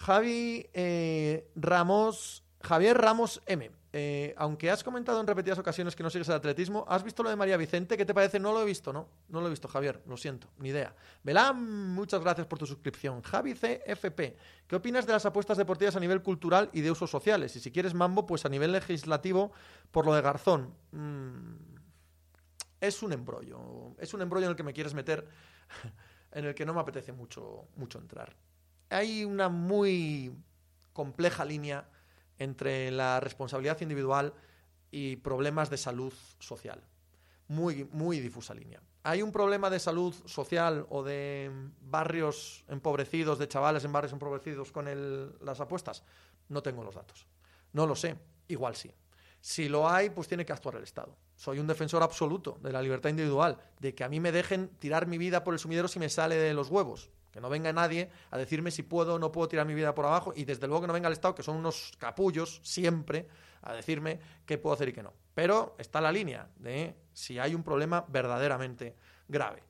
Javi eh, Ramos, Javier Ramos M. Eh, aunque has comentado en repetidas ocasiones que no sigues el atletismo, ¿has visto lo de María Vicente? ¿Qué te parece? No lo he visto, ¿no? No lo he visto, Javier, lo siento, ni idea. Belán, muchas gracias por tu suscripción. Javi CFP, ¿qué opinas de las apuestas deportivas a nivel cultural y de usos sociales? Y si quieres mambo, pues a nivel legislativo, por lo de Garzón. Mm, es un embrollo, es un embrollo en el que me quieres meter, (laughs) en el que no me apetece mucho, mucho entrar. Hay una muy compleja línea entre la responsabilidad individual y problemas de salud social. Muy, muy difusa línea. ¿Hay un problema de salud social o de barrios empobrecidos, de chavales en barrios empobrecidos con las apuestas? No tengo los datos. No lo sé. Igual sí. Si lo hay, pues tiene que actuar el Estado. Soy un defensor absoluto de la libertad individual, de que a mí me dejen tirar mi vida por el sumidero si me sale de los huevos. Que no venga nadie a decirme si puedo o no puedo tirar mi vida por abajo y desde luego que no venga el Estado, que son unos capullos siempre, a decirme qué puedo hacer y qué no. Pero está la línea de si hay un problema verdaderamente grave.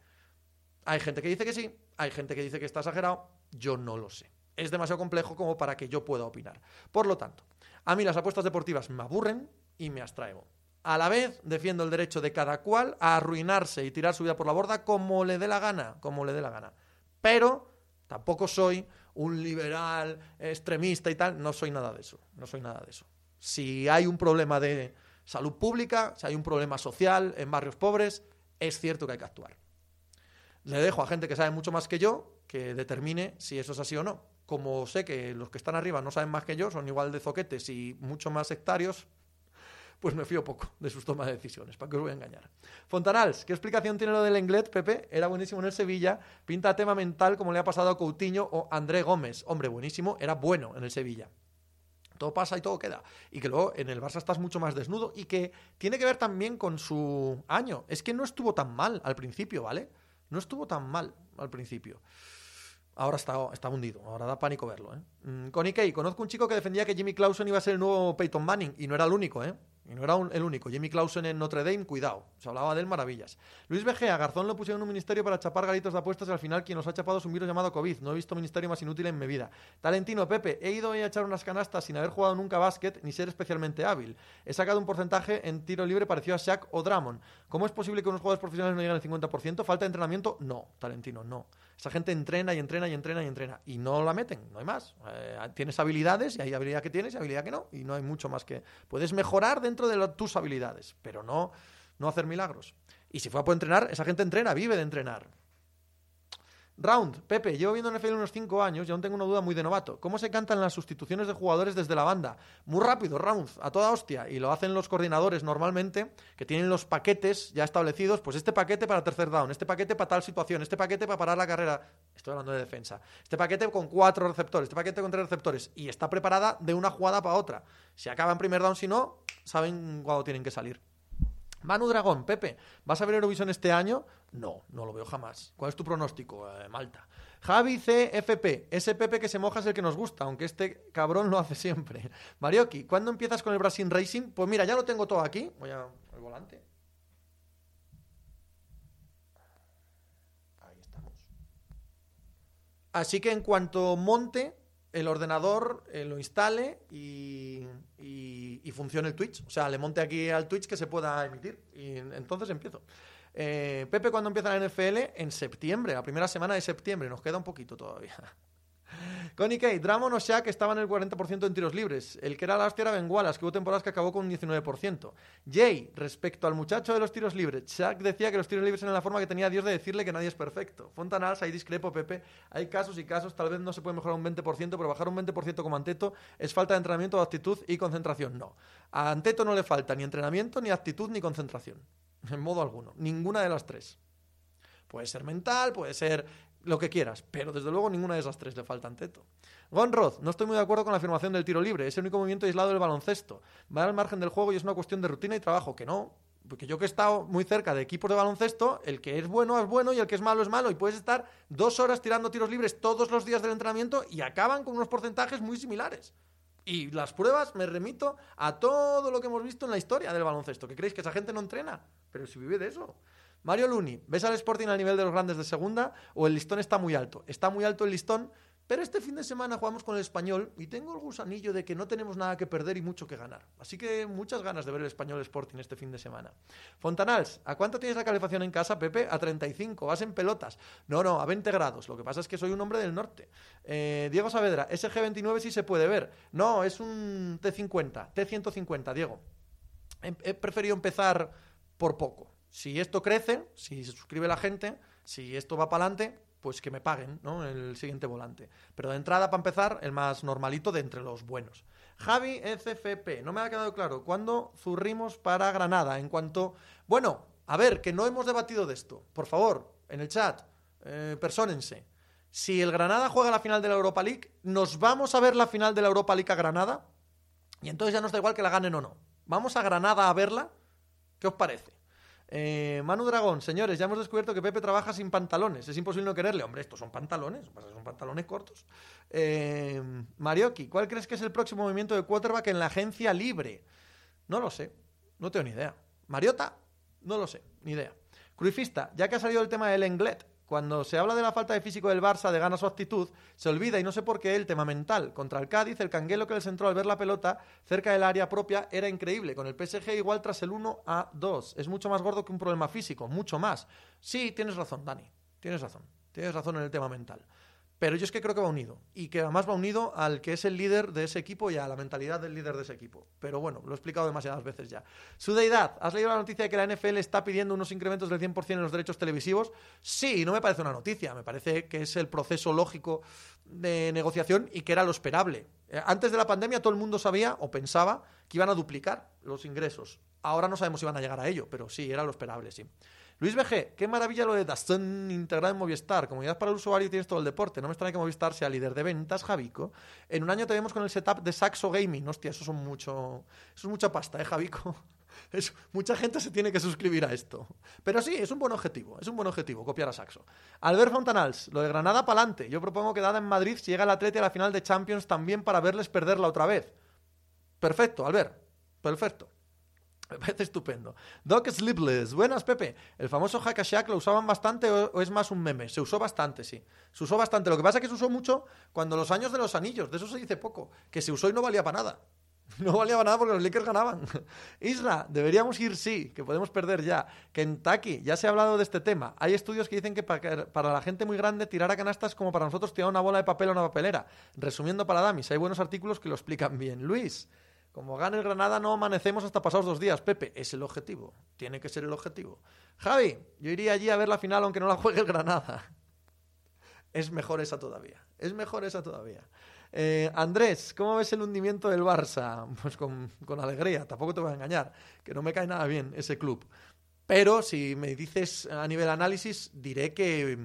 Hay gente que dice que sí, hay gente que dice que está exagerado, yo no lo sé. Es demasiado complejo como para que yo pueda opinar. Por lo tanto, a mí las apuestas deportivas me aburren y me abstraigo. A la vez defiendo el derecho de cada cual a arruinarse y tirar su vida por la borda como le dé la gana, como le dé la gana. Pero tampoco soy un liberal extremista y tal, no soy nada de eso, no soy nada de eso. Si hay un problema de salud pública, si hay un problema social en barrios pobres, es cierto que hay que actuar. Le dejo a gente que sabe mucho más que yo que determine si eso es así o no. Como sé que los que están arriba no saben más que yo, son igual de zoquetes y mucho más sectarios, pues me fío poco de sus tomas de decisiones, ¿para qué os voy a engañar? Fontanals, ¿qué explicación tiene lo del Englet, Pepe? Era buenísimo en el Sevilla, pinta tema mental como le ha pasado a Coutinho o André Gómez. Hombre, buenísimo, era bueno en el Sevilla todo pasa y todo queda. Y que luego en el Barça estás mucho más desnudo y que tiene que ver también con su año. Es que no estuvo tan mal al principio, ¿vale? No estuvo tan mal al principio. Ahora está, está hundido, ahora da pánico verlo. ¿eh? Mm, con Ikei, conozco un chico que defendía que Jimmy Clausen iba a ser el nuevo Peyton Manning y no era el único, ¿eh? Y no era el único. Jimmy Clausen en Notre Dame, cuidado. Se hablaba de él maravillas. Luis a Garzón lo pusieron en un ministerio para chapar galitos de apuestas y al final quien nos ha chapado es un virus llamado COVID. No he visto ministerio más inútil en mi vida. Talentino, Pepe, he ido a echar unas canastas sin haber jugado nunca básquet ni ser especialmente hábil. He sacado un porcentaje en tiro libre parecido a Shaq o Drummond. ¿Cómo es posible que unos jugadores profesionales no lleguen al 50%? ¿Falta de entrenamiento? No, Talentino, no. Esa gente entrena y entrena y entrena y entrena. Y no la meten, no hay más. Eh, tienes habilidades y hay habilidad que tienes y habilidad que no. Y no hay mucho más que. Puedes mejorar dentro de tus habilidades, pero no, no hacer milagros. Y si fue a entrenar, esa gente entrena, vive de entrenar. Round, Pepe, llevo viendo NFL unos 5 años y aún tengo una duda muy de novato. ¿Cómo se cantan las sustituciones de jugadores desde la banda? Muy rápido, Round, a toda hostia. Y lo hacen los coordinadores normalmente, que tienen los paquetes ya establecidos. Pues este paquete para tercer down, este paquete para tal situación, este paquete para parar la carrera. Estoy hablando de defensa. Este paquete con cuatro receptores, este paquete con tres receptores. Y está preparada de una jugada para otra. Si acaba en primer down, si no, saben cuándo tienen que salir. Manu Dragón, Pepe, ¿vas a ver Eurovisión este año? No, no lo veo jamás. ¿Cuál es tu pronóstico, eh, Malta? Javi CFP, ese Pepe que se moja es el que nos gusta, aunque este cabrón lo hace siempre. (laughs) Marioki, ¿cuándo empiezas con el Brasil Racing? Pues mira, ya lo tengo todo aquí. Voy a el volante. Ahí estamos. Así que en cuanto monte, el ordenador eh, lo instale y, funcione el Twitch. O sea, le monte aquí al Twitch que se pueda emitir. Y entonces empiezo. Eh, Pepe, ¿cuándo empieza la NFL? En septiembre, la primera semana de septiembre. Nos queda un poquito todavía. Connie Kay, Dramon o Shaq estaban en el 40% en tiros libres. El que era la hostia era Ben que hubo temporadas que acabó con un 19%. Jay, respecto al muchacho de los tiros libres, Shaq decía que los tiros libres eran la forma que tenía Dios de decirle que nadie es perfecto. Fontanals, ahí discrepo, Pepe. Hay casos y casos, tal vez no se puede mejorar un 20%, pero bajar un 20% como Anteto es falta de entrenamiento, actitud y concentración. No. A Anteto no le falta ni entrenamiento, ni actitud, ni concentración. En modo alguno. Ninguna de las tres. Puede ser mental, puede ser lo que quieras, pero desde luego ninguna de esas tres le falta Teto. Gonroth, no estoy muy de acuerdo con la afirmación del tiro libre, es el único movimiento aislado del baloncesto. Va al margen del juego y es una cuestión de rutina y trabajo, que no. Porque yo que he estado muy cerca de equipos de baloncesto, el que es bueno es bueno y el que es malo es malo. Y puedes estar dos horas tirando tiros libres todos los días del entrenamiento y acaban con unos porcentajes muy similares. Y las pruebas me remito a todo lo que hemos visto en la historia del baloncesto. ¿Que creéis que esa gente no entrena? Pero si vive de eso. Mario Luni, ¿ves al Sporting al nivel de los grandes de segunda o el listón está muy alto? Está muy alto el listón, pero este fin de semana jugamos con el español y tengo el gusanillo de que no tenemos nada que perder y mucho que ganar. Así que muchas ganas de ver el español Sporting este fin de semana. Fontanals, ¿a cuánto tienes la calefacción en casa, Pepe? A 35, vas en pelotas. No, no, a 20 grados. Lo que pasa es que soy un hombre del norte. Eh, Diego Saavedra, SG29 sí se puede ver. No, es un T50, T150, Diego. he preferido empezar por poco si esto crece, si se suscribe la gente, si esto va para adelante, pues que me paguen ¿no? el siguiente volante. Pero de entrada, para empezar, el más normalito de entre los buenos. Javi FFP, no me ha quedado claro. ¿Cuándo zurrimos para Granada? En cuanto. Bueno, a ver, que no hemos debatido de esto. Por favor, en el chat, eh, persónense. Si el Granada juega la final de la Europa League, ¿nos vamos a ver la final de la Europa League a Granada? Y entonces ya nos da igual que la ganen o no. ¿Vamos a Granada a verla? ¿Qué os parece? Eh, Manu Dragón, señores, ya hemos descubierto que Pepe trabaja sin pantalones. Es imposible no quererle. Hombre, estos son pantalones, son pantalones cortos. Eh, Marioki, ¿cuál crees que es el próximo movimiento de quarterback en la agencia libre? No lo sé, no tengo ni idea. Mariota, no lo sé, ni idea. Cruifista, ya que ha salido el tema del Englet, cuando se habla de la falta de físico del Barça, de ganas o actitud, se olvida, y no sé por qué, el tema mental. Contra el Cádiz, el canguelo que les entró al ver la pelota cerca del área propia era increíble. Con el PSG igual tras el 1 a 2. Es mucho más gordo que un problema físico, mucho más. Sí, tienes razón, Dani. Tienes razón. Tienes razón en el tema mental. Pero yo es que creo que va unido. Y que además va unido al que es el líder de ese equipo y a la mentalidad del líder de ese equipo. Pero bueno, lo he explicado demasiadas veces ya. Su deidad, ¿has leído la noticia de que la NFL está pidiendo unos incrementos del 100% en los derechos televisivos? Sí, no me parece una noticia. Me parece que es el proceso lógico de negociación y que era lo esperable. Eh, antes de la pandemia todo el mundo sabía o pensaba que iban a duplicar los ingresos. Ahora no sabemos si van a llegar a ello, pero sí, era lo esperable, sí. Luis BG, qué maravilla lo de Dazón integrado en Movistar. Comunidad para el usuario tienes todo el deporte. No me extraña que Movistar sea líder de ventas, Javico. En un año te vemos con el setup de Saxo Gaming. Hostia, eso, son mucho, eso es mucha pasta, ¿eh, Javico? (laughs) Es, mucha gente se tiene que suscribir a esto. Pero sí, es un buen objetivo. Es un buen objetivo copiar a Saxo. Albert Fontanals, lo de Granada para adelante. Yo propongo que Dada en Madrid si llega el Atleti a la final de Champions también para verles perderla otra vez. Perfecto, Albert. Perfecto. Me parece estupendo. Doc Sleepless. Buenas, Pepe. ¿El famoso Hackashack lo usaban bastante o, es más un meme? Se usó bastante, sí. Se usó bastante. Lo que pasa es que se usó mucho cuando los años de los anillos. De eso se dice poco. Que se usó y no valía para nada. (laughs) No valía para nada porque los Lakers ganaban. (laughs) Isla, deberíamos ir sí, que podemos perder ya. Kentucky, ya se ha hablado de este tema. Hay estudios que dicen que para, la gente muy grande tirar a canastas como para nosotros tirar una bola de papel o una papelera. Resumiendo para Damis, hay buenos artículos que lo explican bien. Luis, como gane el Granada, no amanecemos hasta pasados dos días. Pepe, es el objetivo. Tiene que ser el objetivo. Javi, yo iría allí a ver la final aunque no la juegue el Granada. Es mejor esa todavía. Es mejor esa todavía. Eh, Andrés, ¿cómo ves el hundimiento del Barça? (laughs) Pues con, con, alegría, tampoco te voy a engañar, que no me cae nada bien ese club. Pero si me dices a nivel análisis, diré que.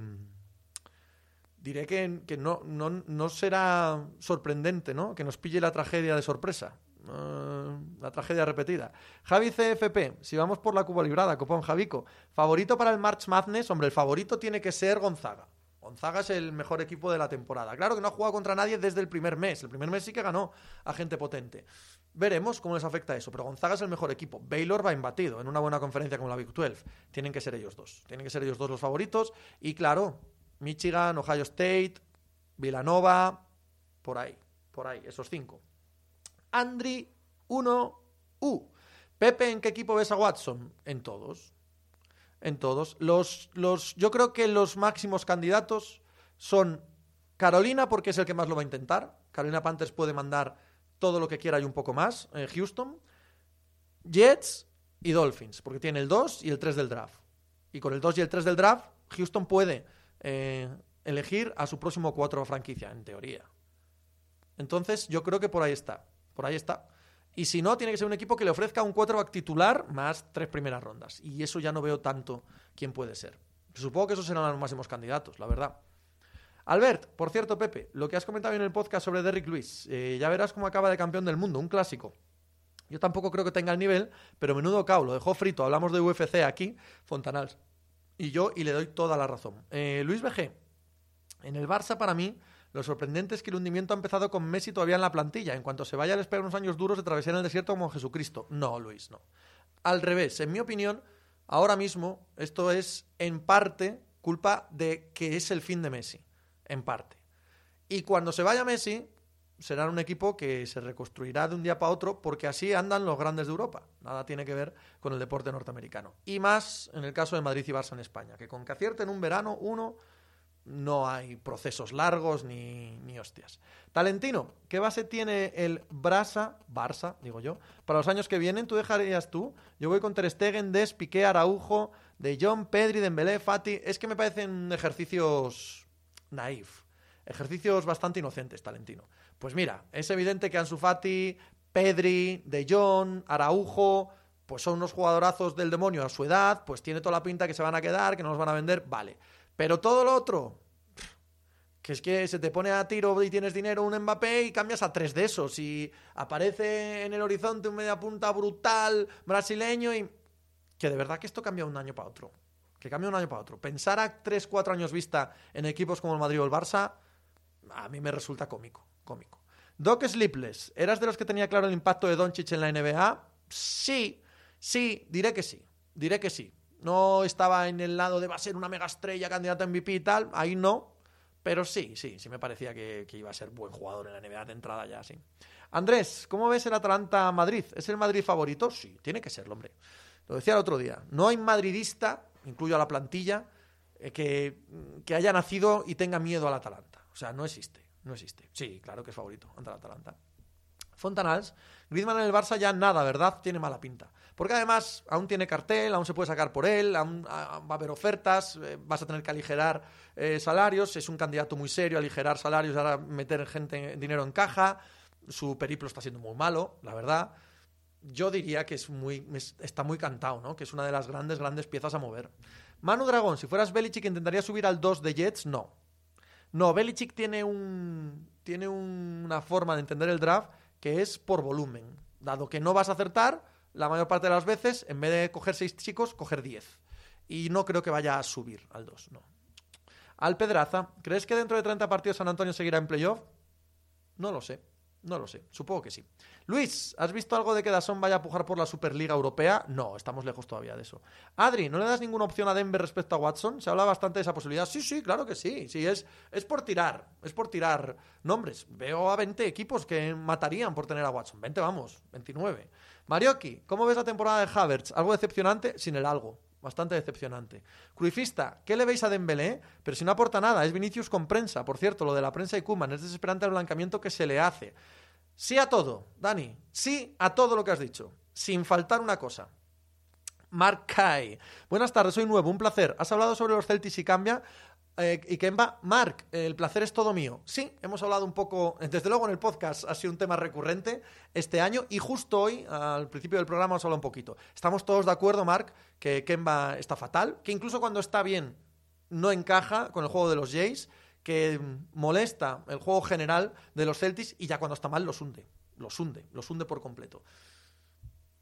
Diré que, que no, no, no será sorprendente, ¿no? Que nos pille la tragedia de sorpresa. Ah, la tragedia repetida. Javi CFP, si vamos por la Cuba Librada, copón Javico. Favorito para el March Madness, hombre, el favorito tiene que ser Gonzaga. Gonzaga es el mejor equipo de la temporada. Claro que no ha jugado contra nadie desde el primer mes. El primer mes sí que ganó a gente potente. Veremos cómo les afecta eso. Pero Gonzaga es el mejor equipo. Baylor va imbatido en una buena conferencia como la Big 12. Tienen que ser ellos dos. Tienen que ser ellos dos los favoritos. Y claro, Michigan, Ohio State, Villanova, por ahí. Por ahí, esos cinco. Andri 1U. Pepe, ¿en qué equipo ves a Watson? En todos. En todos. Los, los, yo creo que los máximos candidatos son Carolina, porque es el que más lo va a intentar. Carolina Panthers puede mandar todo lo que quiera y un poco más. Eh, Houston. Jets y Dolphins, porque tiene el 2 y el 3 del draft. Y con el 2 y el 3 del draft, Houston puede eh, elegir a su próximo 4 franquicia, en teoría. Entonces, yo creo que por ahí está. Por ahí está. Y si no, tiene que ser un equipo que le ofrezca un quarterback titular más tres primeras rondas. Y eso ya no veo tanto quién puede ser. Supongo que esos serán los máximos candidatos, la verdad. Albert, por cierto, Pepe, lo que has comentado en el podcast sobre Derrick Lewis, eh, ya verás cómo acaba de campeón del mundo, un clásico. Yo tampoco creo que tenga el nivel, pero menudo cao, lo dejó frito. Hablamos de UFC aquí, Fontanals. Y yo, y le doy toda la razón. Eh, Luis BG, en el Barça para mí lo sorprendente es que el hundimiento ha empezado con Messi todavía en la plantilla. En cuanto se vaya, le esperan unos años duros de travesía en el desierto como Jesucristo. No, Luis, no. Al revés, en mi opinión, ahora mismo esto es en parte culpa de que es el fin de Messi. En parte. Y cuando se vaya Messi, será un equipo que se reconstruirá de un día para otro porque así andan los grandes de Europa. Nada tiene que ver con el deporte norteamericano. Y más en el caso de Madrid y Barça en España, que con que acierten un verano, uno no hay procesos largos ni, ni, hostias. Talentino, ¿qué base tiene el Brasa, Barça, digo yo, para los años que vienen? ¿Tú dejarías tú? Yo voy con Ter Stegen, Des, Piqué, Araujo, De Jong, Pedri, Dembélé, Fati. Es que me parecen ejercicios naif, ejercicios bastante inocentes, Talentino. Pues mira, es evidente que Ansu Fati, Pedri, De Jong, Araujo, pues son unos jugadorazos del demonio a su edad, pues tiene toda la pinta que se van a quedar, que no los van a vender, vale. Pero todo lo otro, que es que se te pone a tiro y tienes dinero un Mbappé y cambias a tres de esos y aparece en el horizonte un media punta brutal brasileño y que de verdad que esto cambia un año para otro. Que cambia un año para otro. Pensar a tres, cuatro años vista en equipos como el Madrid o el Barça, a mí me resulta cómico, cómico. Doc Sleepless, ¿eras de los que tenía claro el impacto de Doncic en la NBA? Sí, sí, diré que sí, diré que sí no estaba en el lado de va a ser una mega estrella, candidata a MVP y tal, ahí no, pero sí, sí, sí me parecía que, iba a ser buen jugador en la NBA de entrada ya, sí. Andrés, ¿cómo ves el Atalanta Madrid? ¿Es el Madrid favorito? Sí, tiene que serlo, hombre. Lo decía el otro día, no hay madridista, incluyo a la plantilla, eh, que, que haya nacido y tenga miedo al Atalanta. O sea, no existe. No existe. Sí, claro que es favorito ante el Atalanta. Fontanals, Griezmann en el Barça ya nada, ¿verdad? Tiene mala pinta. Porque además aún tiene cartel, aún se puede sacar por él, aún va a haber ofertas, eh, vas a tener que aligerar eh, salarios, es un candidato muy serio, aligerar salarios, ahora meter gente, dinero en caja, su periplo está siendo muy malo, la verdad. Yo diría que es muy, está muy cantado, ¿no? Que es una de las grandes, grandes piezas a mover. Manu Dragón, si fueras Belichick, ¿intentaría subir al 2 de Jets? No. No, Belichick tiene, un, tiene una forma de entender el draft que es por volumen. Dado que no vas a acertar, la mayor parte de las veces, en vez de coger seis chicos, coger diez. Y no creo que vaya a subir al 2, no. Al Pedraza, ¿crees que dentro de 30 partidos San Antonio seguirá en playoff? No lo sé. No lo sé, supongo que sí. Luis, ¿has visto algo de que Dazón vaya a pujar por la Superliga Europea? No, estamos lejos todavía de eso. Adri, ¿no le das ninguna opción a Denver respecto a Watson? Se habla bastante de esa posibilidad. Sí, sí, claro que sí. Sí, es, es por tirar, es por tirar nombres. Veo a 20 equipos que matarían por tener a Watson. 20, vamos, 29. Marioki, ¿cómo ves la temporada de Havertz? ¿Algo decepcionante? Sin el algo bastante decepcionante. Cruifista, ¿qué le veis a Dembélé? Pero si no aporta nada, es Vinicius con prensa. Por cierto, lo de la prensa y Kuman, es desesperante el blanqueamiento que se le hace. Sí a todo, Dani, sí a todo lo que has dicho, sin faltar una cosa. Mark Kai. Buenas tardes, soy nuevo, un placer. Has hablado sobre los Celtics y cambia. Eh, y Kemba, Mark, el placer es todo mío. Sí, hemos hablado un poco, desde luego en el podcast ha sido un tema recurrente este año y justo hoy, al principio del programa, hemos hablado un poquito. Estamos todos de acuerdo, Mark, que Kemba está fatal, que incluso cuando está bien no encaja con el juego de los Jays, que molesta el juego general de los Celtics y ya cuando está mal los hunde, los hunde, los hunde por completo.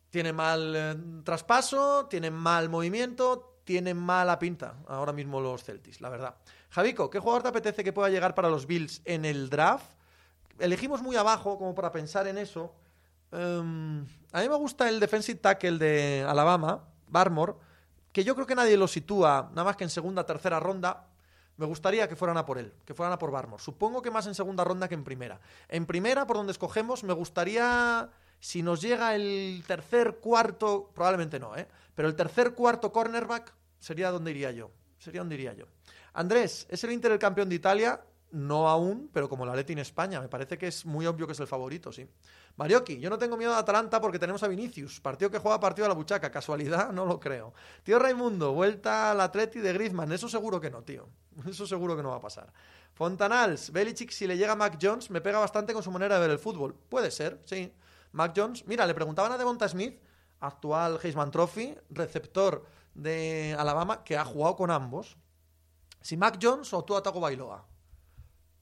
Tiene mal eh, traspaso, tiene mal movimiento, tienen mala pinta ahora mismo los Celtics, la verdad. Javico, ¿qué jugador te apetece que pueda llegar para los Bills en el draft? Elegimos muy abajo como para pensar en eso. Em, a mí me gusta el defensive tackle de Alabama, Barmore, que yo creo que nadie lo sitúa nada más que en segunda, tercera ronda. Me gustaría que fueran a por él, que fueran a por Barmore. Supongo que más en segunda ronda que en primera. En primera, por donde escogemos, me gustaría, si nos llega el tercer, cuarto, probablemente no, ¿eh? Pero el tercer, cuarto cornerback sería donde iría yo. Sería donde iría yo. Andrés, ¿es el Inter el campeón de Italia? No aún, pero como la Leti en España, me parece que es muy obvio que es el favorito, sí. Marioki, yo no tengo miedo a Atalanta porque tenemos a Vinicius. Partido que juega partido a la buchaca. ¿Casualidad? No lo creo. Tío Raimundo, vuelta al Atleti de Griezmann. Eso seguro que no, tío. Eso seguro que no va a pasar. Fontanals, Belichick, si le llega a Mac Jones, me pega bastante con su manera de ver el fútbol. Puede ser, sí. Mac Jones, mira, le preguntaban a Devonta Smith actual Heisman Trophy, receptor de Alabama, que ha jugado con ambos. Si Mac Jones o tú Ataco Bailoa.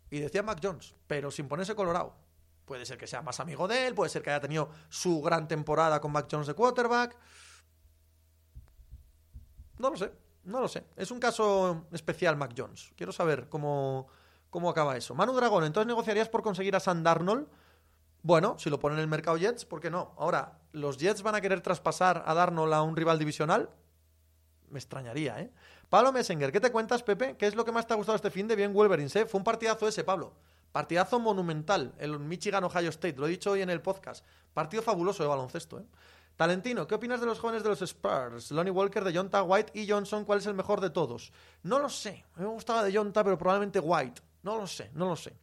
Y decía Mac Jones, pero sin ponerse colorado. Puede ser que sea más amigo de él, puede ser que haya tenido su gran temporada con Mac Jones de quarterback. No lo sé, no lo sé. Es un caso especial Mac Jones. Quiero saber cómo, cómo acaba eso. Manu Dragón, entonces negociarías por conseguir a San Darnold bueno, si lo ponen en el mercado Jets, ¿por qué no? Ahora, ¿los Jets van a querer traspasar a Darnold a un rival divisional? Me extrañaría, ¿eh? Pablo Messenger, ¿qué te cuentas, Pepe? ¿Qué es lo que más te ha gustado este fin de bien Wolverines, eh? Fue un partidazo ese, Pablo. Partidazo monumental, el Michigan Ohio State, lo he dicho hoy en el podcast. Partido fabuloso de baloncesto, ¿eh? Talentino, ¿qué opinas de los jóvenes de los Spurs? Lonnie Walker, de Jonta, White y Johnson, ¿cuál es el mejor de todos? No lo sé. A mí me gustaba de Jonta, pero probablemente White. No lo sé, no lo sé.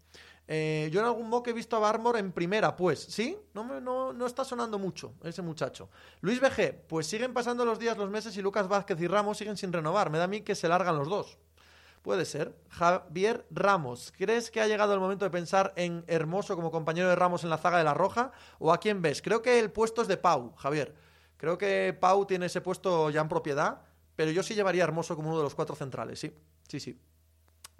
Eh, yo en algún mock he visto a Barmore en primera, pues, ¿sí? No, no, no está sonando mucho ese muchacho. Luis BG, pues siguen pasando los días, los meses y Lucas Vázquez y Ramos siguen sin renovar. Me da a mí que se largan los dos. Puede ser. Javier Ramos, ¿crees que ha llegado el momento de pensar en Hermoso como compañero de Ramos en la zaga de la Roja? ¿O a quién ves? Creo que el puesto es de Pau, Javier. Creo que Pau tiene ese puesto ya en propiedad, pero yo sí llevaría Hermoso como uno de los cuatro centrales, sí. Sí, sí.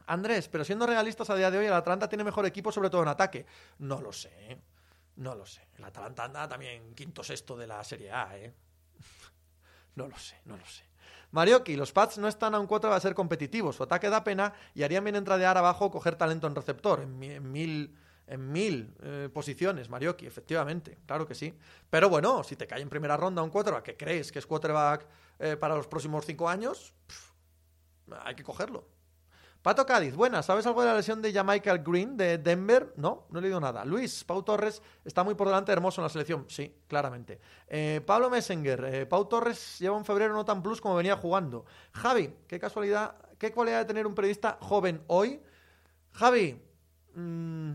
Andrés, pero siendo realistas a día de hoy, el Atlanta tiene mejor equipo, sobre todo en ataque. No lo sé. No lo sé. El Atlanta anda también quinto sexto de la Serie A, ¿eh? (laughs) no lo sé, no lo sé. Marioki, los Pats no están a un 4 a ser competitivos. Su ataque da pena y harían bien entradear abajo o coger talento en receptor. En, mil, en mil eh, posiciones, Marioki, efectivamente. Claro que sí. Pero bueno, si te cae en primera ronda un quarterback que crees que es quarterback eh, para los próximos cinco años, hay que cogerlo. Pato Cádiz, buenas. ¿Sabes algo de la lesión de Jamaica Green de Denver? No, no he leído nada. Luis, Pau Torres está muy por delante Hermoso en la selección. Sí, claramente. Eh, Pablo Messenger, eh, Pau Torres lleva un febrero no tan plus como venía jugando. Javi, qué casualidad, qué cualidad de tener un periodista joven hoy. Javi, mm,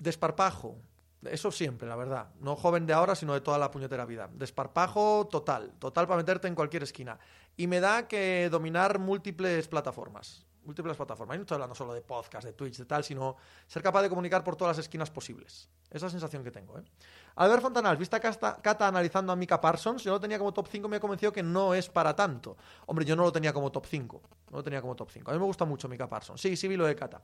desparpajo. Eso siempre, la verdad. No joven de ahora, sino de toda la puñetera vida. Desparpajo total, total para meterte en cualquier esquina. Y me da que dominar múltiples plataformas. Múltiples plataformas. Y no estoy hablando solo de podcast, de Twitch, de tal, sino ser capaz de comunicar por todas las esquinas posibles. Esa sensación que tengo. ¿eh? Albert Fontanal, vista Cata, Cata analizando a Mika Parsons, yo lo tenía como top 5, me ha convencido que no es para tanto. Hombre, yo no lo tenía como top 5. No lo tenía como top 5. A mí me gusta mucho Mika Parsons. Sí, sí vi lo de Cata.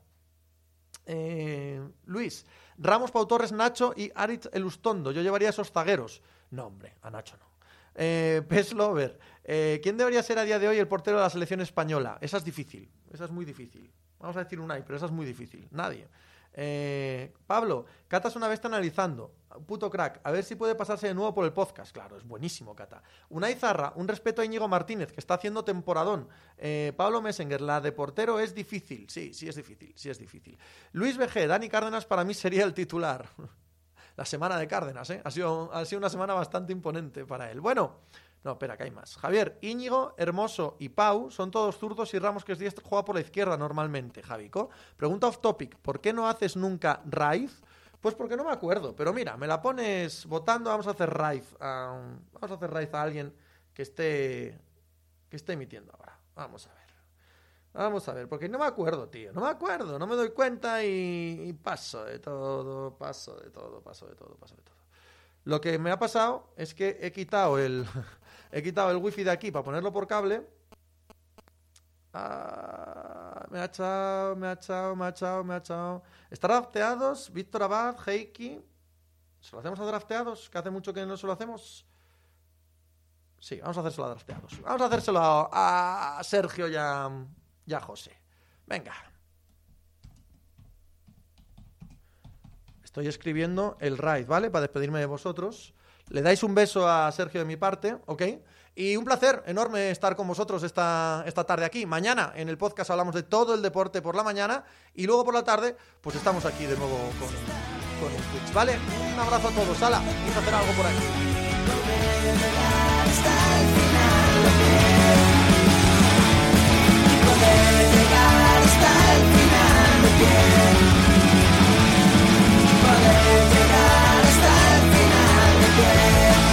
Eh, Luis, Ramos, Pau Torres, Nacho y Aritz Elustondo. Yo llevaría esos zagueros. No, hombre, a Nacho no. Eh, Peslover, eh, ¿quién debería ser a día de hoy el portero de la selección española? Esa es difícil, esa es muy difícil. Vamos a decir un ay, pero esa es muy difícil. Nadie. Eh, Pablo, Cata es una vez analizando. Puto crack. A ver si puede pasarse de nuevo por el podcast. Claro, es buenísimo, Cata. Una Izarra, un respeto a Íñigo Martínez, que está haciendo temporadón. Eh, Pablo Messenger, la de portero es difícil. Sí, sí es difícil, sí es difícil. Luis BG, Dani Cárdenas para mí sería el titular. (laughs) la semana de Cárdenas, ¿eh? Ha sido, ha sido una semana bastante imponente para él. Bueno, no, espera, que hay más. Javier, Íñigo, Hermoso y Pau son todos zurdos y Ramos, que es diestro, juega por la izquierda normalmente, Javico. Pregunta off topic, ¿por qué no haces nunca Raiz? Pues porque no me acuerdo, pero mira, me la pones votando, vamos a hacer Raiz. vamos a hacer Raiz a alguien que esté, que esté emitiendo ahora. Vamos a ver. Vamos a ver, porque no me acuerdo, tío. No me acuerdo, no me doy cuenta y, y paso de todo, paso de todo, paso de todo, paso de todo. Lo que me ha pasado es que he quitado el, he quitado el wifi de aquí para ponerlo por cable. Ah, me ha echado, me ha echado, me ha echado, me ha echado. Están drafteados Víctor Abad, Heiki. ¿Se lo hacemos a drafteados? Que hace mucho que no se lo hacemos. Sí, vamos a hacérselo a drafteados. Vamos a hacérselo a, a Sergio y a, José. Venga. Estoy escribiendo el raid, ¿vale? Para despedirme de vosotros. Le dais un beso a Sergio de mi parte, ¿ok? Y un placer enorme estar con vosotros esta, esta tarde aquí. Mañana en el podcast hablamos de todo el deporte por la mañana y luego por la tarde pues estamos aquí de nuevo con, con el Twitch, ¿vale? Un abrazo a todos. Sala, vamos a hacer algo por aquí. quer.